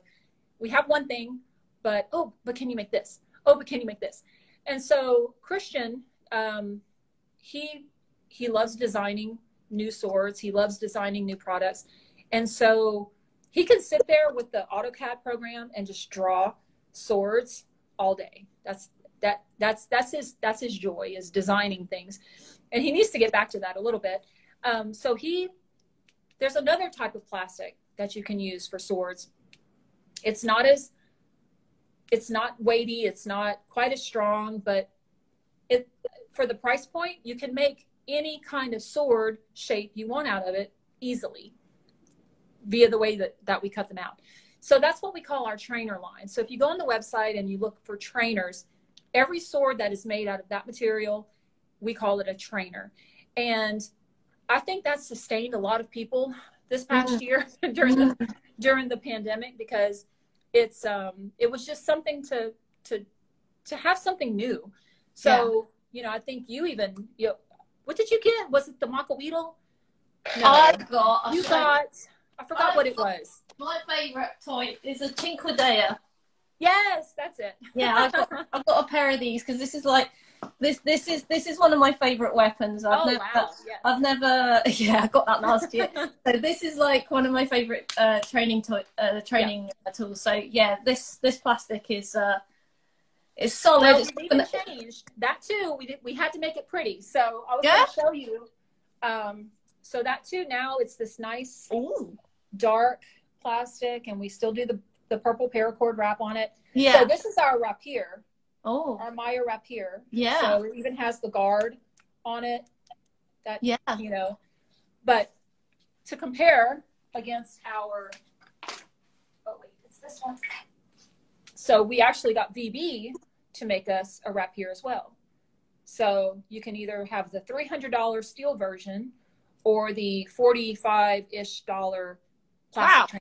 Speaker 2: we have one thing but oh, but can you make this? Oh, but can you make this? And so Christian, um, he he loves designing new swords. He loves designing new products, and so he can sit there with the AutoCAD program and just draw swords all day. That's that that's that's his that's his joy is designing things, and he needs to get back to that a little bit. Um, so he there's another type of plastic that you can use for swords. It's not as it's not weighty it's not quite as strong but it for the price point you can make any kind of sword shape you want out of it easily via the way that, that we cut them out so that's what we call our trainer line so if you go on the website and you look for trainers every sword that is made out of that material we call it a trainer and i think that's sustained a lot of people this past mm-hmm. year during the mm-hmm. during the pandemic because it's um it was just something to to to have something new so yeah. you know i think you even you know, what did you get was it the Maka Weedle?
Speaker 1: No, I got
Speaker 2: you got I forgot I what it was.
Speaker 1: My favorite toy is a Cinquedea.
Speaker 2: Yes, that's it.
Speaker 1: yeah, I've got, I've got a pair of these because this is like this this is this is one of my favorite weapons. I've
Speaker 2: oh,
Speaker 1: never
Speaker 2: wow. yes.
Speaker 1: I've never yeah I got that last year. so this is like one of my favorite uh, training to- uh, training yeah. tools. So yeah, this this plastic is uh is solid.
Speaker 2: Well, we even changed that too. We did we had to make it pretty. So I was yeah? going to show you. Um, so that too now it's this nice
Speaker 1: Ooh.
Speaker 2: Dark plastic, and we still do the the purple paracord wrap on it.
Speaker 1: Yeah.
Speaker 2: So this is our rapier.
Speaker 1: Oh.
Speaker 2: Our Maya rapier.
Speaker 1: Yeah.
Speaker 2: So it even has the guard on it. That
Speaker 1: yeah.
Speaker 2: you know. But to compare against our oh wait, it's this one. So we actually got VB to make us a rapier as well. So you can either have the $300 steel version or the 45-ish dollar plastic
Speaker 1: wow.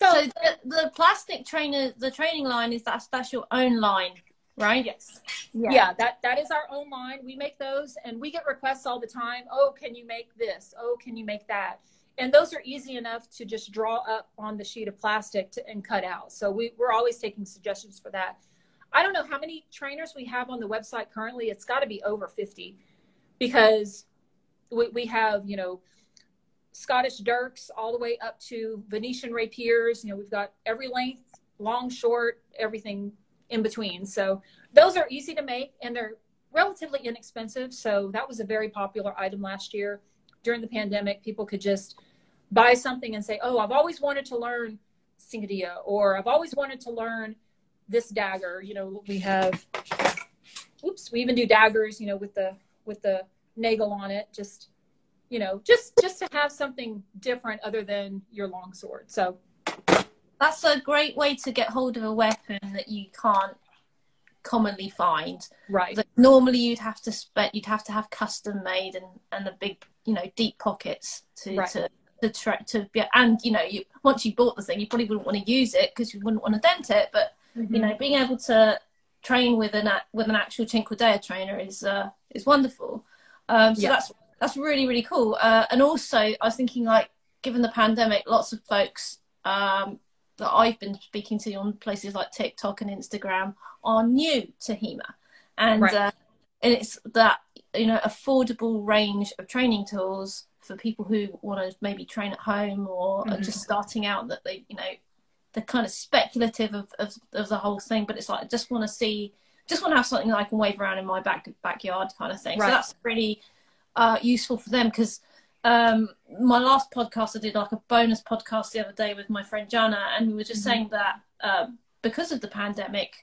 Speaker 1: So, so the, the, plastic trainer, the training line is that's that's your own line, right?
Speaker 2: Yes. Yeah. yeah. That that is our own line. We make those, and we get requests all the time. Oh, can you make this? Oh, can you make that? And those are easy enough to just draw up on the sheet of plastic to, and cut out. So we, we're always taking suggestions for that. I don't know how many trainers we have on the website currently. It's got to be over 50 because we, we have, you know, Scottish dirks all the way up to Venetian rapiers. You know, we've got every length, long, short, everything in between. So those are easy to make and they're relatively inexpensive. So that was a very popular item last year during the pandemic. People could just buy something and say, "Oh, I've always wanted to learn Cingadilla," or "I've always wanted to learn this dagger." You know, we have. Oops, we even do daggers. You know, with the with the nagel on it. Just you know, just just to have something different other than your longsword. So
Speaker 1: that's a great way to get hold of a weapon that you can't commonly find.
Speaker 2: Right.
Speaker 1: That normally you'd have to spec you'd have to have custom made and and the big you know deep pockets to
Speaker 2: Right.
Speaker 1: to to try to be and you know you once you bought the thing you probably wouldn't want to use it because you wouldn't want to dent it but you know being able to train with an with an actual Cinquedea trainer is uh, is wonderful. Um, so
Speaker 2: Yeah.
Speaker 1: that's that's really really cool. Uh, and also, I was thinking like, given the pandemic, lots of folks um, that I've been speaking to on places like TikTok and Instagram are new to HEMA, and
Speaker 2: Right.
Speaker 1: uh, and it's that you know affordable range of training tools for people who want to maybe train at home or are
Speaker 2: Mhm.
Speaker 1: just starting out that they you know they're kind of speculative of, of, of the whole thing, but it's like I just want to see, just want to have something that I can wave around in my back backyard kind of thing.
Speaker 2: Right.
Speaker 1: So that's really uh, useful for them because um, my last podcast I did like a bonus podcast the other day with my friend Jana, and we were just
Speaker 2: Mhm.
Speaker 1: saying that uh, because of the pandemic,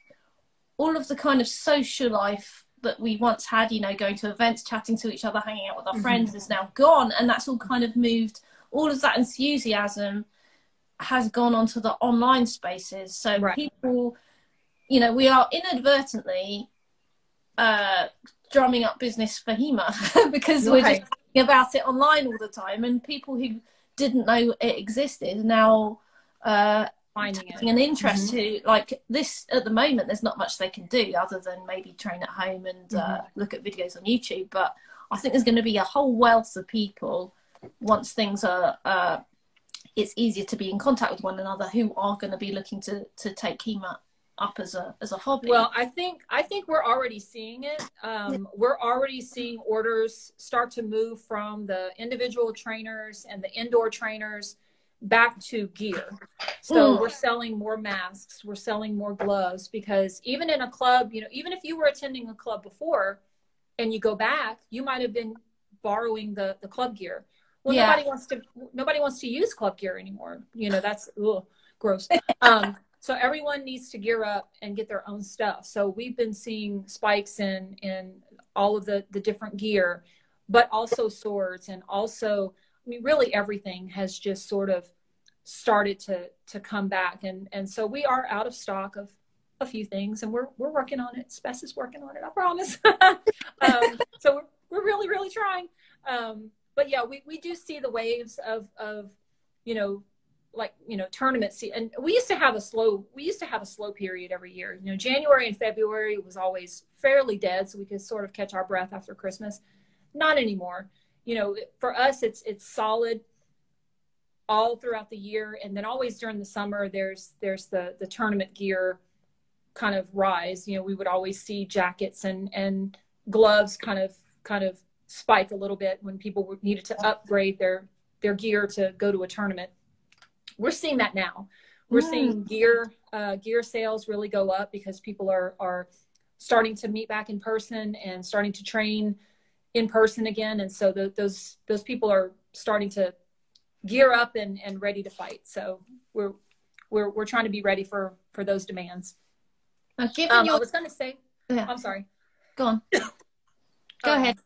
Speaker 1: all of the kind of social life that we once had, you know, going to events, chatting to each other, hanging out with our
Speaker 2: Mhm.
Speaker 1: friends, is now gone, and that's all kind of moved. All of that enthusiasm has gone onto the online spaces. So
Speaker 2: Right.
Speaker 1: people, you know, we are inadvertently uh, drumming up business for HEMA because we're just talking about it online all the time, and people who didn't know it existed now uh,
Speaker 2: Finding
Speaker 1: taking
Speaker 2: it.
Speaker 1: an interest to like this at the moment. There's not much they can do other than maybe train at home and uh, look at videos on YouTube. But I think there's going to be a whole wealth of people once things are. Uh, it's easier to be in contact with one another who are going to be looking to to take HEMA up as a as a hobby.
Speaker 2: Well, I think I think we're already seeing it. Um, we're already seeing orders start to move from the individual trainers and the indoor trainers back to gear. So
Speaker 1: Mm.
Speaker 2: we're selling more masks, we're selling more gloves because even in a club, you know, even if you were attending a club before and you go back, you might have been borrowing the the club gear. Well,
Speaker 1: Yeah.
Speaker 2: nobody wants to nobody wants to use club gear anymore. You know, that's ugh, gross. Um, so everyone needs to gear up and get their own stuff. So we've been seeing spikes in in all of the the different gear, but also swords and also I mean really everything has just sort of started to to come back and and so we are out of stock of a few things and we're we're working on it. SPES is working on it, I promise. um, so we're we're really really trying. Um, but yeah, we we do see the waves of of you know like you know tournaments. And we used to have a slow we used to have a slow period every year. You know january and february was always fairly dead so we could sort of catch our breath after christmas. Not anymore. You know for us it's it's solid all throughout the year. And then always during the summer there's there's the the tournament gear kind of rise. You know we would always see jackets and and gloves kind of kind of spike a little bit when people needed to upgrade their their gear to go to a tournament we're seeing that now. We're
Speaker 1: Mm.
Speaker 2: seeing gear uh, gear sales really go up because people are are starting to meet back in person and starting to train in person again, and so the, those those people are starting to gear up and, and ready to fight. So we're we're we're trying to be ready for for those demands.
Speaker 1: Given
Speaker 2: Um, I was going to say,
Speaker 1: Yeah.
Speaker 2: I'm sorry.
Speaker 1: go on, go
Speaker 2: Um,
Speaker 1: ahead.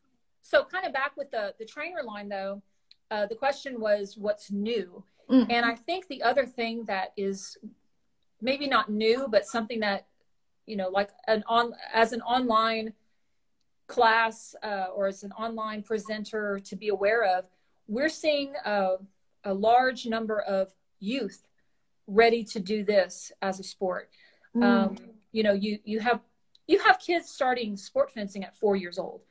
Speaker 2: So kind of back with the the trainer line though, uh, the question was what's new.
Speaker 1: Mm.
Speaker 2: And I think the other thing that is maybe not new, but something that, you know, like an on as an online class uh, or as an online presenter to be aware of, we're seeing a, a large number of youth ready to do this as a sport.
Speaker 1: Mm.
Speaker 2: Um, you know, you you have you have kids starting sport fencing at four years old,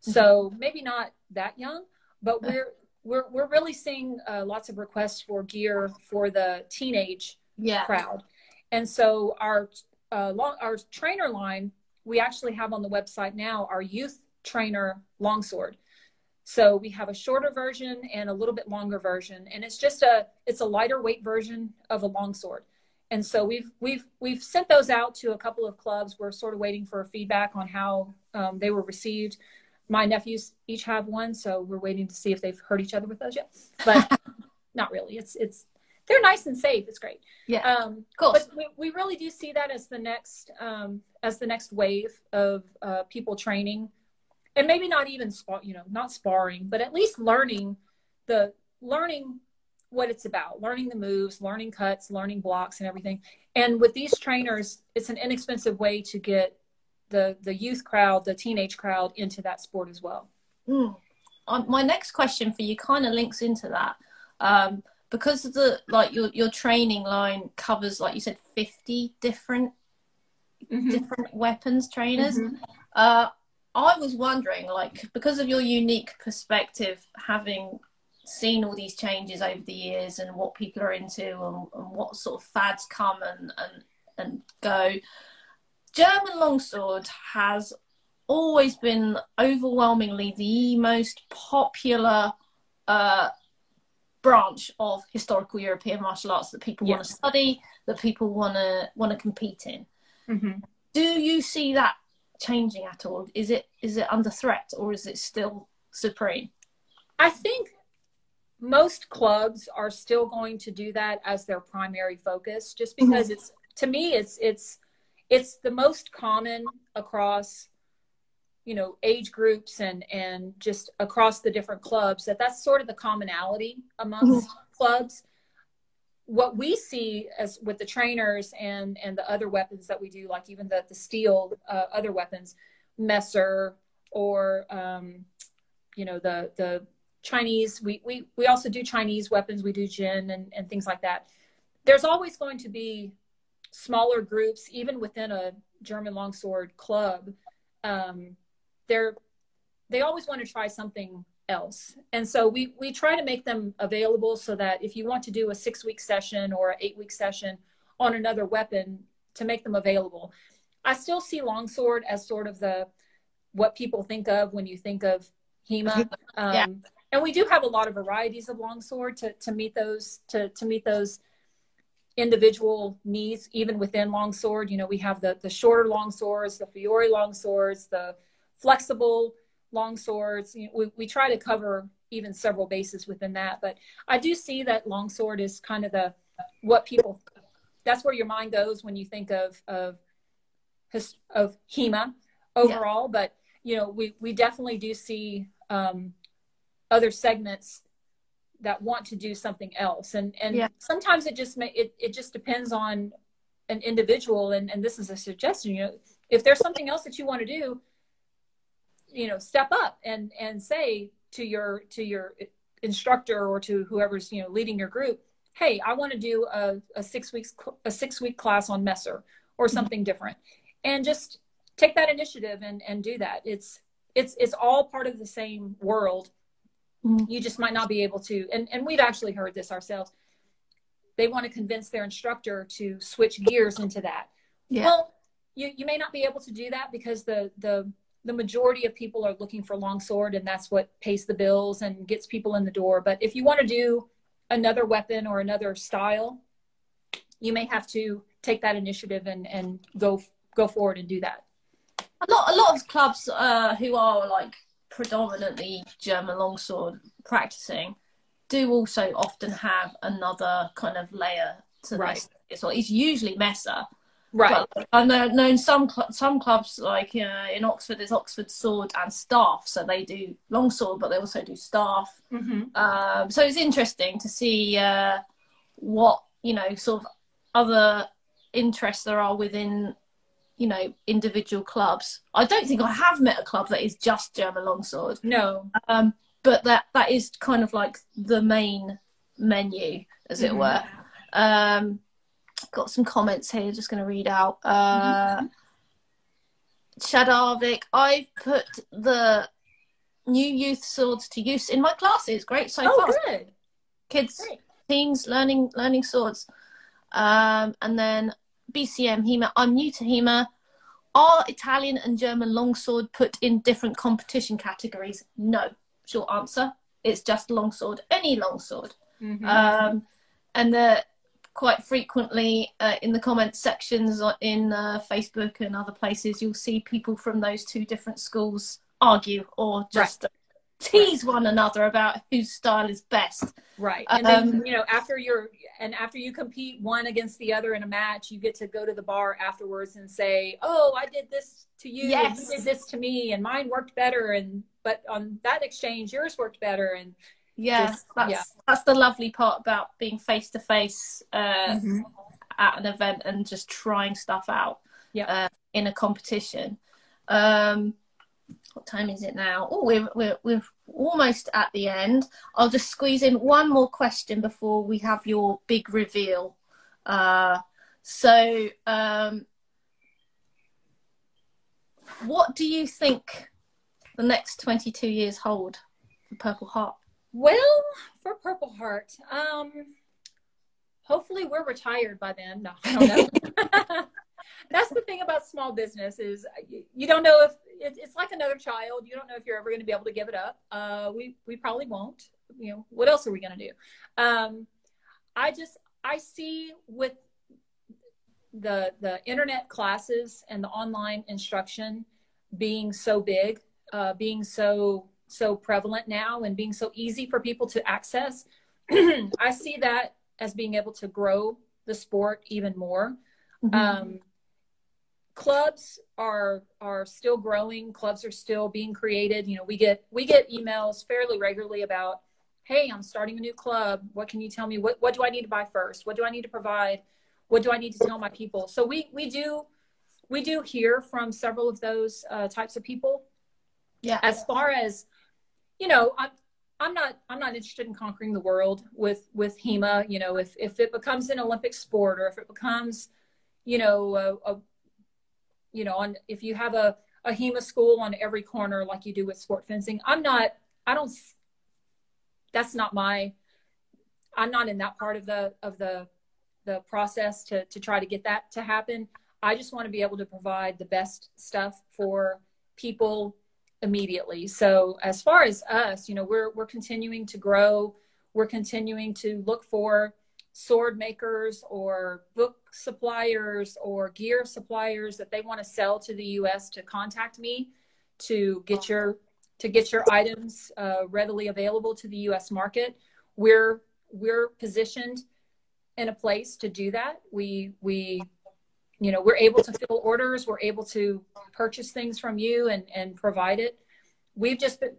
Speaker 2: so maybe not that young, but we're we're we're really seeing uh, lots of requests for gear for the teenage
Speaker 1: yeah,
Speaker 2: crowd, and so our uh, long, our trainer line we actually have on the website now our youth trainer longsword. So we have a shorter version and a little bit longer version, and it's just a it's a lighter weight version of a longsword. And so we've we've we've sent those out to a couple of clubs. We're sort of waiting for feedback on how um, they were received. My nephews each have one, so we're waiting to see if they've hurt each other with those yet. But not really. It's it's they're nice and safe. It's great.
Speaker 1: yeah,
Speaker 2: Um,
Speaker 1: course.
Speaker 2: but we, we really do see that as the next um, as the next wave of uh, people training and maybe not even spar you know not sparring but at least learning the learning what it's about learning the moves learning cuts learning blocks and everything and with these trainers it's an inexpensive way to get the the youth crowd, the teenage crowd into that sport as well.
Speaker 1: Mm. Um, my next question for you kind of links into that. Um, because the like your your training line covers like you said 50 different mm-hmm. different weapons trainers mm-hmm. uh, i was wondering like because of your unique perspective having seen all these changes over the years and what people are into and, and what sort of fads come and and and go german longsword has always been overwhelmingly the most popular uh, branch of historical European martial arts that people want to study, that people want to want to compete in. Mm-hmm. Do you see that changing at all? Is it is it under threat or is it still supreme?
Speaker 2: I think most clubs are still going to do that as their primary focus, just because mm-hmm. it's to me it's it's it's the most common across you know age groups and and just across the different clubs that that's sort of the commonality amongst mm-hmm. clubs. What we see as with the trainers and and the other weapons that we do like even the the steel uh, other weapons messer or um, you know the the chinese we, we we also do chinese weapons. We do jian and, and things like that. There's always going to be smaller groups even within a german longsword club um, they're they always want to try something else. And so we we try to make them available so that if you want to do a six week session or an eight week session on another weapon to make them available. I still see longsword as sort of the what people think of when you think of hema. Um, yeah. and we do have a lot of varieties of longsword to, to meet those to, to meet those individual needs even within longsword you know we have the the shorter longswords the fiore longswords the flexible long swords. You know, we, we try to cover even several bases within that. But I do see that longsword is kind of the what people that's where your mind goes when you think of of of HEMA overall. Yeah. But you know, we we definitely do see um, other segments that want to do something else, and and yeah. sometimes it just may, it it just depends on an individual. And and this is a suggestion. You know, if there's something else that you want to do, you know step up and and say to your to your instructor or to whoever's you know leading your group hey i want to do a, a six weeks a six week class on messer or mm-hmm. something different and just take that initiative and and do that it's it's it's all part of the same world mm-hmm. you just might not be able to and and we've actually heard this ourselves they want to convince their instructor to switch gears into that yeah. well you you may not be able to do that because the the the majority of people are looking for longsword and that's what pays the bills and gets people in the door but if you want to do another weapon or another style you may have to take that initiative and and go go forward and do that
Speaker 1: a lot a lot of clubs uh, who are like predominantly german longsword practicing do also often have another kind of layer to right. this well it's usually messer
Speaker 2: Right.
Speaker 1: But I've known some cl- some clubs like uh, in Oxford there's Oxford Sword and Staff, so they do longsword, but they also do staff. Mm-hmm. Um, so it's interesting to see uh, what you know sort of other interests there are within you know individual clubs. I don't think I have met a club that is just German longsword.
Speaker 2: No.
Speaker 1: Um, but that that is kind of like the main menu, as mm-hmm. it were. Um, got some comments here. Just going to read out. Uh, mm-hmm. Shadavik, I've put the new youth swords to use in my classes. Great so
Speaker 2: oh,
Speaker 1: far.
Speaker 2: good.
Speaker 1: Kids, Great. teens learning learning swords. Um, and then BCM HEMA. I'm new to HEMA. Are Italian and German longsword put in different competition categories? No. Short answer. It's just longsword. Any longsword. Mm-hmm. Um, and the quite frequently uh, in the comment sections in uh, Facebook and other places, you'll see people from those two different schools argue or just right. Tease one another about whose style is best.
Speaker 2: Right. And um, then, you know, after you're, and after you compete one against the other in a match, you get to go to the bar afterwards and say, oh, I did this to you. Yes. you did this to me and mine worked better. And, but on that exchange, yours worked better. And,
Speaker 1: yeah, Just, that's yeah. that's the lovely part about being face to face at an event and just trying stuff out
Speaker 2: yeah.
Speaker 1: uh,
Speaker 2: in
Speaker 1: a competition. Um, what time is it now? Oh, we're, we're, we're almost at the end. I'll just squeeze in one more question before we have your big reveal. Uh, so, um, what do you think the next 22 years hold for Purple Heart?
Speaker 2: Well, for Purple Heart, um, hopefully we're retired by then. No, I don't know. That's the thing about small business is you don't know if it's like another child. You don't know if you're ever going to be able to give it up. Uh, we we probably won't. You know, what else are we going to do? Um, I just I see with the the internet classes and the online instruction being so big, uh, being so so prevalent now, and being so easy for people to access. I see that as being able to grow the sport even more. Mm-hmm. Um, clubs are are still growing. Clubs are still being created. You know, we get we get emails fairly regularly about, hey, I'm starting a new club. What can you tell me? What what do I need to buy first? What do I need to provide? What do I need to tell my people? So we we do we do hear from several of those uh, types of people.
Speaker 1: Yeah.
Speaker 2: As far as you know, I'm I'm not I'm not interested in conquering the world with with HEMA. You know, if if it becomes an Olympic sport or if it becomes, you know, a, a you know, on if you have a a HEMA school on every corner like you do with sport fencing, I'm not. I don't. That's not my. I'm not in that part of the of the the process to to try to get that to happen. I just want to be able to provide the best stuff for people immediately. So as far as us, you know, we're we're continuing to grow. We're continuing to look for sword makers or book suppliers or gear suppliers that they want to sell to the US to contact me to get your to get your items uh, readily available to the US market. We're we're positioned in a place to do that. We we you know we're able to fill orders we're able to purchase things from you and and provide it we've just been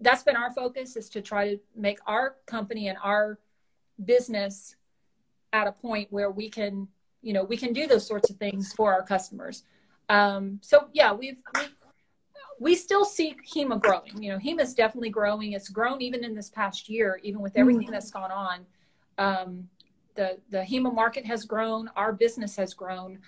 Speaker 2: that's been our focus is to try to make our company and our business at a point where we can you know we can do those sorts of things for our customers um, so yeah we've, we've we still see HEMA growing. You know, HEMA is definitely growing. It's grown even in this past year, even with everything mm-hmm. that's gone on. Um, the the HEMA market has grown. Our business has grown.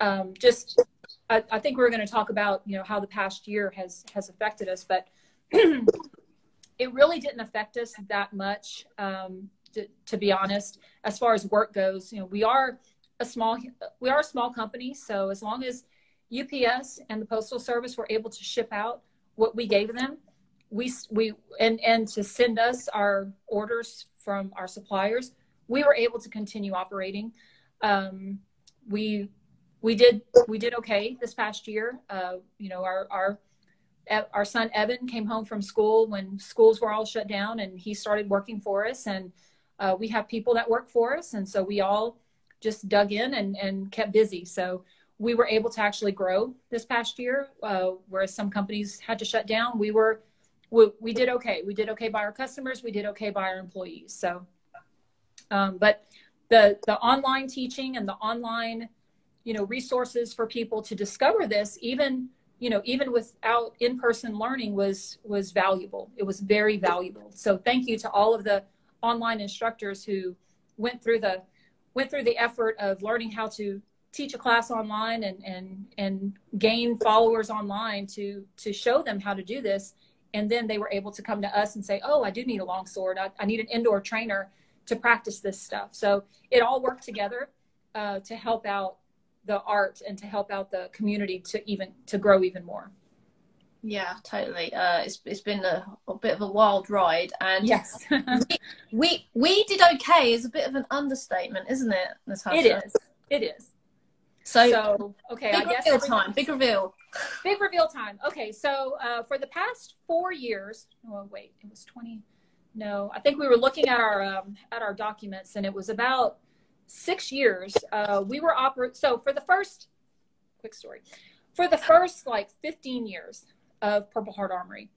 Speaker 2: Um, just, I, I, think we're going to talk about you know how the past year has has affected us, but it really didn't affect us that much. Um, to, to, be honest, as far as work goes, you know, we are a small we are a small company, so as long as UPS and the Postal Service were able to ship out what we gave them, we we and and to send us our orders from our suppliers, we were able to continue operating. Um, we we did we did okay this past year. Uh, you know, our our our son Evan came home from school when schools were all shut down, and he started working for us. And uh, we have people that work for us, and so we all just dug in and and kept busy. So we were able to actually grow this past year, uh, whereas some companies had to shut down. We were we, we did okay. We did okay by our customers. We did okay by our employees. So um, but the the online teaching and the online, you know, resources for people to discover this, even you know, even without in-person learning, was was valuable. It was very valuable. So thank you to all of the online instructors who went through the went through the effort of learning how to teach a class online and and and gain followers online to to show them how to do this and then they were able to come to us and say oh i do need a long sword i, I need an indoor trainer to practice this stuff. So it all worked together uh, to help out the art and to help out the community to even to grow even more.
Speaker 1: Yeah, totally. Uh, it's it's been a, a, bit of a wild ride, and
Speaker 2: yes,
Speaker 1: we, we, we did okay is a bit of an understatement, isn't it,
Speaker 2: Natasha? It is. It is.
Speaker 1: So, so okay, big I guess reveal time. Big reveal.
Speaker 2: Big reveal time. Okay, so uh, for the past four years, oh wait, it was twenty. No, I think we were looking at our um, at our documents, and it was about six years. Uh, we were operate. So for the first, quick story, for the first like 15 years of Purple Heart Armory,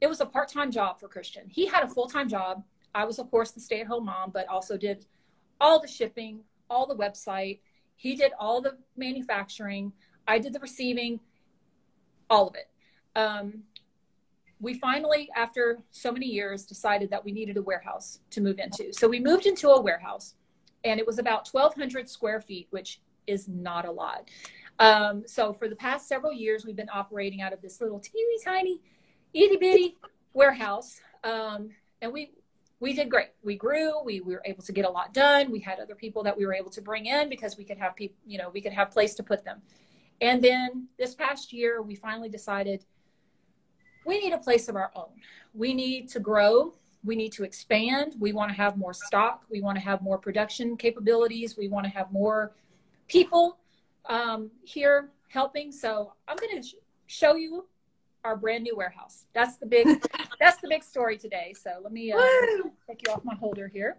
Speaker 2: it was a part time job for Christian. He had a full time job. I was, of course, the stay at home mom, but also did all the shipping, all the website. He did all the manufacturing. I did the receiving. all of it. Um, we finally, after so many years, decided that we needed a warehouse to move into. So we moved into a warehouse, and it was about 1,200 square feet, which is not a lot. Um, so for the past several years, we've been operating out of this little teeny tiny, itty bitty warehouse, um, and we we did great. We grew. We, we were able to get a lot done. We had other people that we were able to bring in because we could have people, you know, we could have place to put them. And then this past year, we finally decided we need a place of our own. We need to grow. We need to expand. We want to have more stock. We want to have more production capabilities. We want to have more people um, here helping. So I'm going to sh- show you our brand new warehouse. That's the big, that's the big story today. So let me uh, take you off my holder here.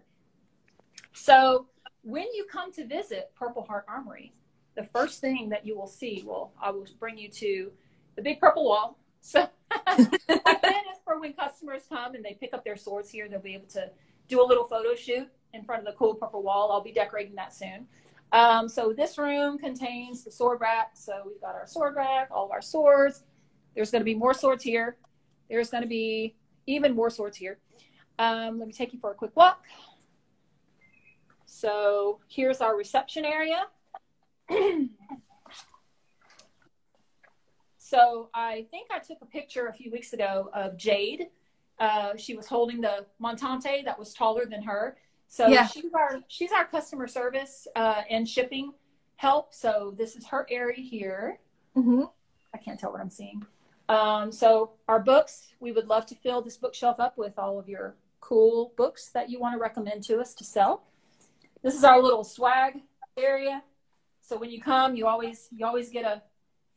Speaker 2: So when you come to visit Purple Heart Armory, the first thing that you will see, well, I will bring you to the big purple wall. So that is for when customers come and they pick up their swords here, they'll be able to do a little photo shoot in front of the cool purple wall. I'll be decorating that soon. Um, so this room contains the sword rack. So we've got our sword rack, all of our swords. There's going to be more swords here. There's going to be even more swords here. Um, let me take you for a quick walk. So here's our reception area. So I think I took a picture a few weeks ago of Jade. Uh, she was holding the montante that was taller than her. So yeah. she's our she's our customer service uh, and shipping help. So this is her area here. Mm-hmm. I can't tell what I'm seeing. Um, so our books, we would love to fill this bookshelf up with all of your cool books that you want to recommend to us to sell. This is our little swag area. So when you come, you always you always get a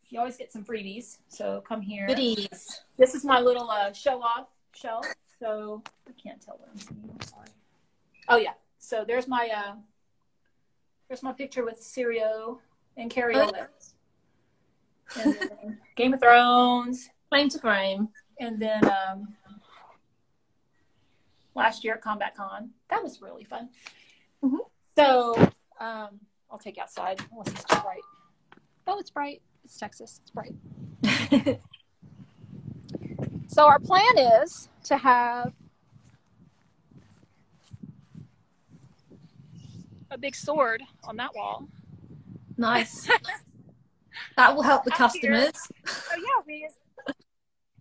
Speaker 2: you always get some freebies. So come here.
Speaker 1: Goodies.
Speaker 2: This is my little uh, show off shelf. So I can't tell what I'm seeing. I'm sorry. Oh yeah. So there's my uh, there's my picture with Syrio and Carrie oh. And then Game of Thrones.
Speaker 1: Claim to frame.
Speaker 2: And then um, last year at Combat Con. That was really fun. Mm-hmm. So um, I'll take outside unless it's too bright. Oh, it's bright. It's Texas. It's bright. so our plan is to have a big sword on that wall.
Speaker 1: Nice. that will help the customers.
Speaker 2: Oh yeah, we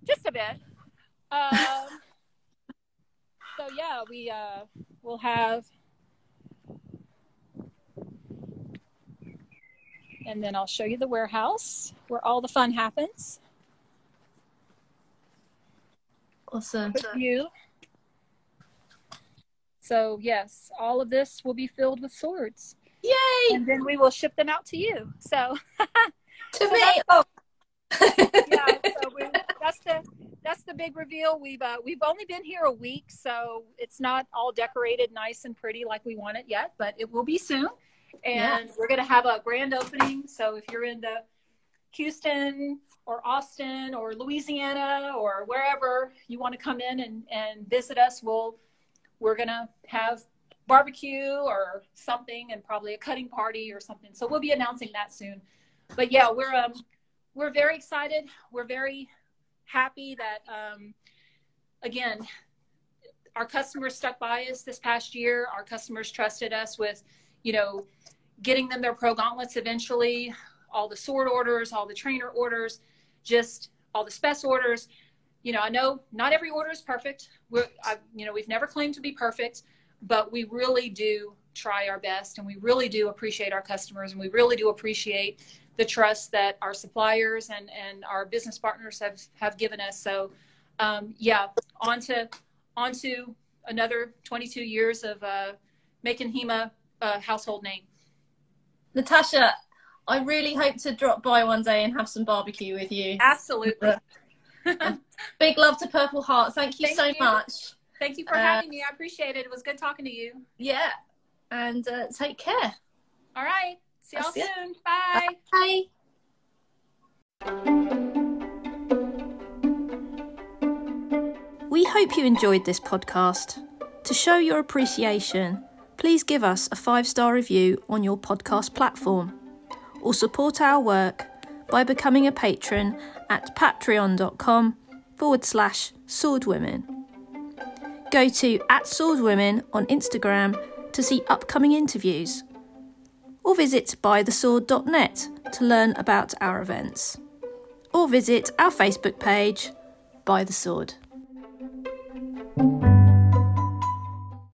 Speaker 2: just a bit. Um, so yeah, we uh, will have and then I'll show you the warehouse where all the fun happens.
Speaker 1: Awesome.
Speaker 2: view. So yes, all of this will be filled with swords.
Speaker 1: Yay!
Speaker 2: And then we will ship them out to you. So
Speaker 1: to so me. Oh.
Speaker 2: yeah. So we, that's the that's the big reveal. We've uh, we've only been here a week, so it's not all decorated nice and pretty like we want it yet, but it will be soon and yeah. we're going to have a grand opening. So if you're in the Houston or Austin or Louisiana or wherever you want to come in and, and visit us, we'll we're going to have barbecue or something and probably a cutting party or something. So we'll be announcing that soon. But yeah, we're um we're very excited. We're very happy that um again our customers stuck by us this past year. Our customers trusted us with you know, getting them their pro gauntlets eventually, all the sword orders, all the trainer orders, just all the spec orders. You know, I know not every order is perfect. We're, I, you know, we've never claimed to be perfect, but we really do try our best, and we really do appreciate our customers, and we really do appreciate the trust that our suppliers and and our business partners have have given us. So, um, yeah, on to on to another 22 years of uh, making HEMA a household name.
Speaker 1: Natasha, I really hope to drop by one day and have some barbecue with you.
Speaker 2: Absolutely.
Speaker 1: Big love to Purple Heart. Thank you Thank so you. much.
Speaker 2: Thank you for uh, having me. I appreciate it. It was good talking to you.
Speaker 1: Yeah. And uh, take care.
Speaker 2: All right. See y'all soon. Bye.
Speaker 1: Bye. We hope you enjoyed this podcast. To show your appreciation, please give us a five star review on your podcast platform or support our work by becoming a patron at patreon.com forward slash swordwomen. Go to at swordwomen on Instagram to see upcoming interviews, or visit bythesword.net to learn about our events, or visit our Facebook page, By the Sword.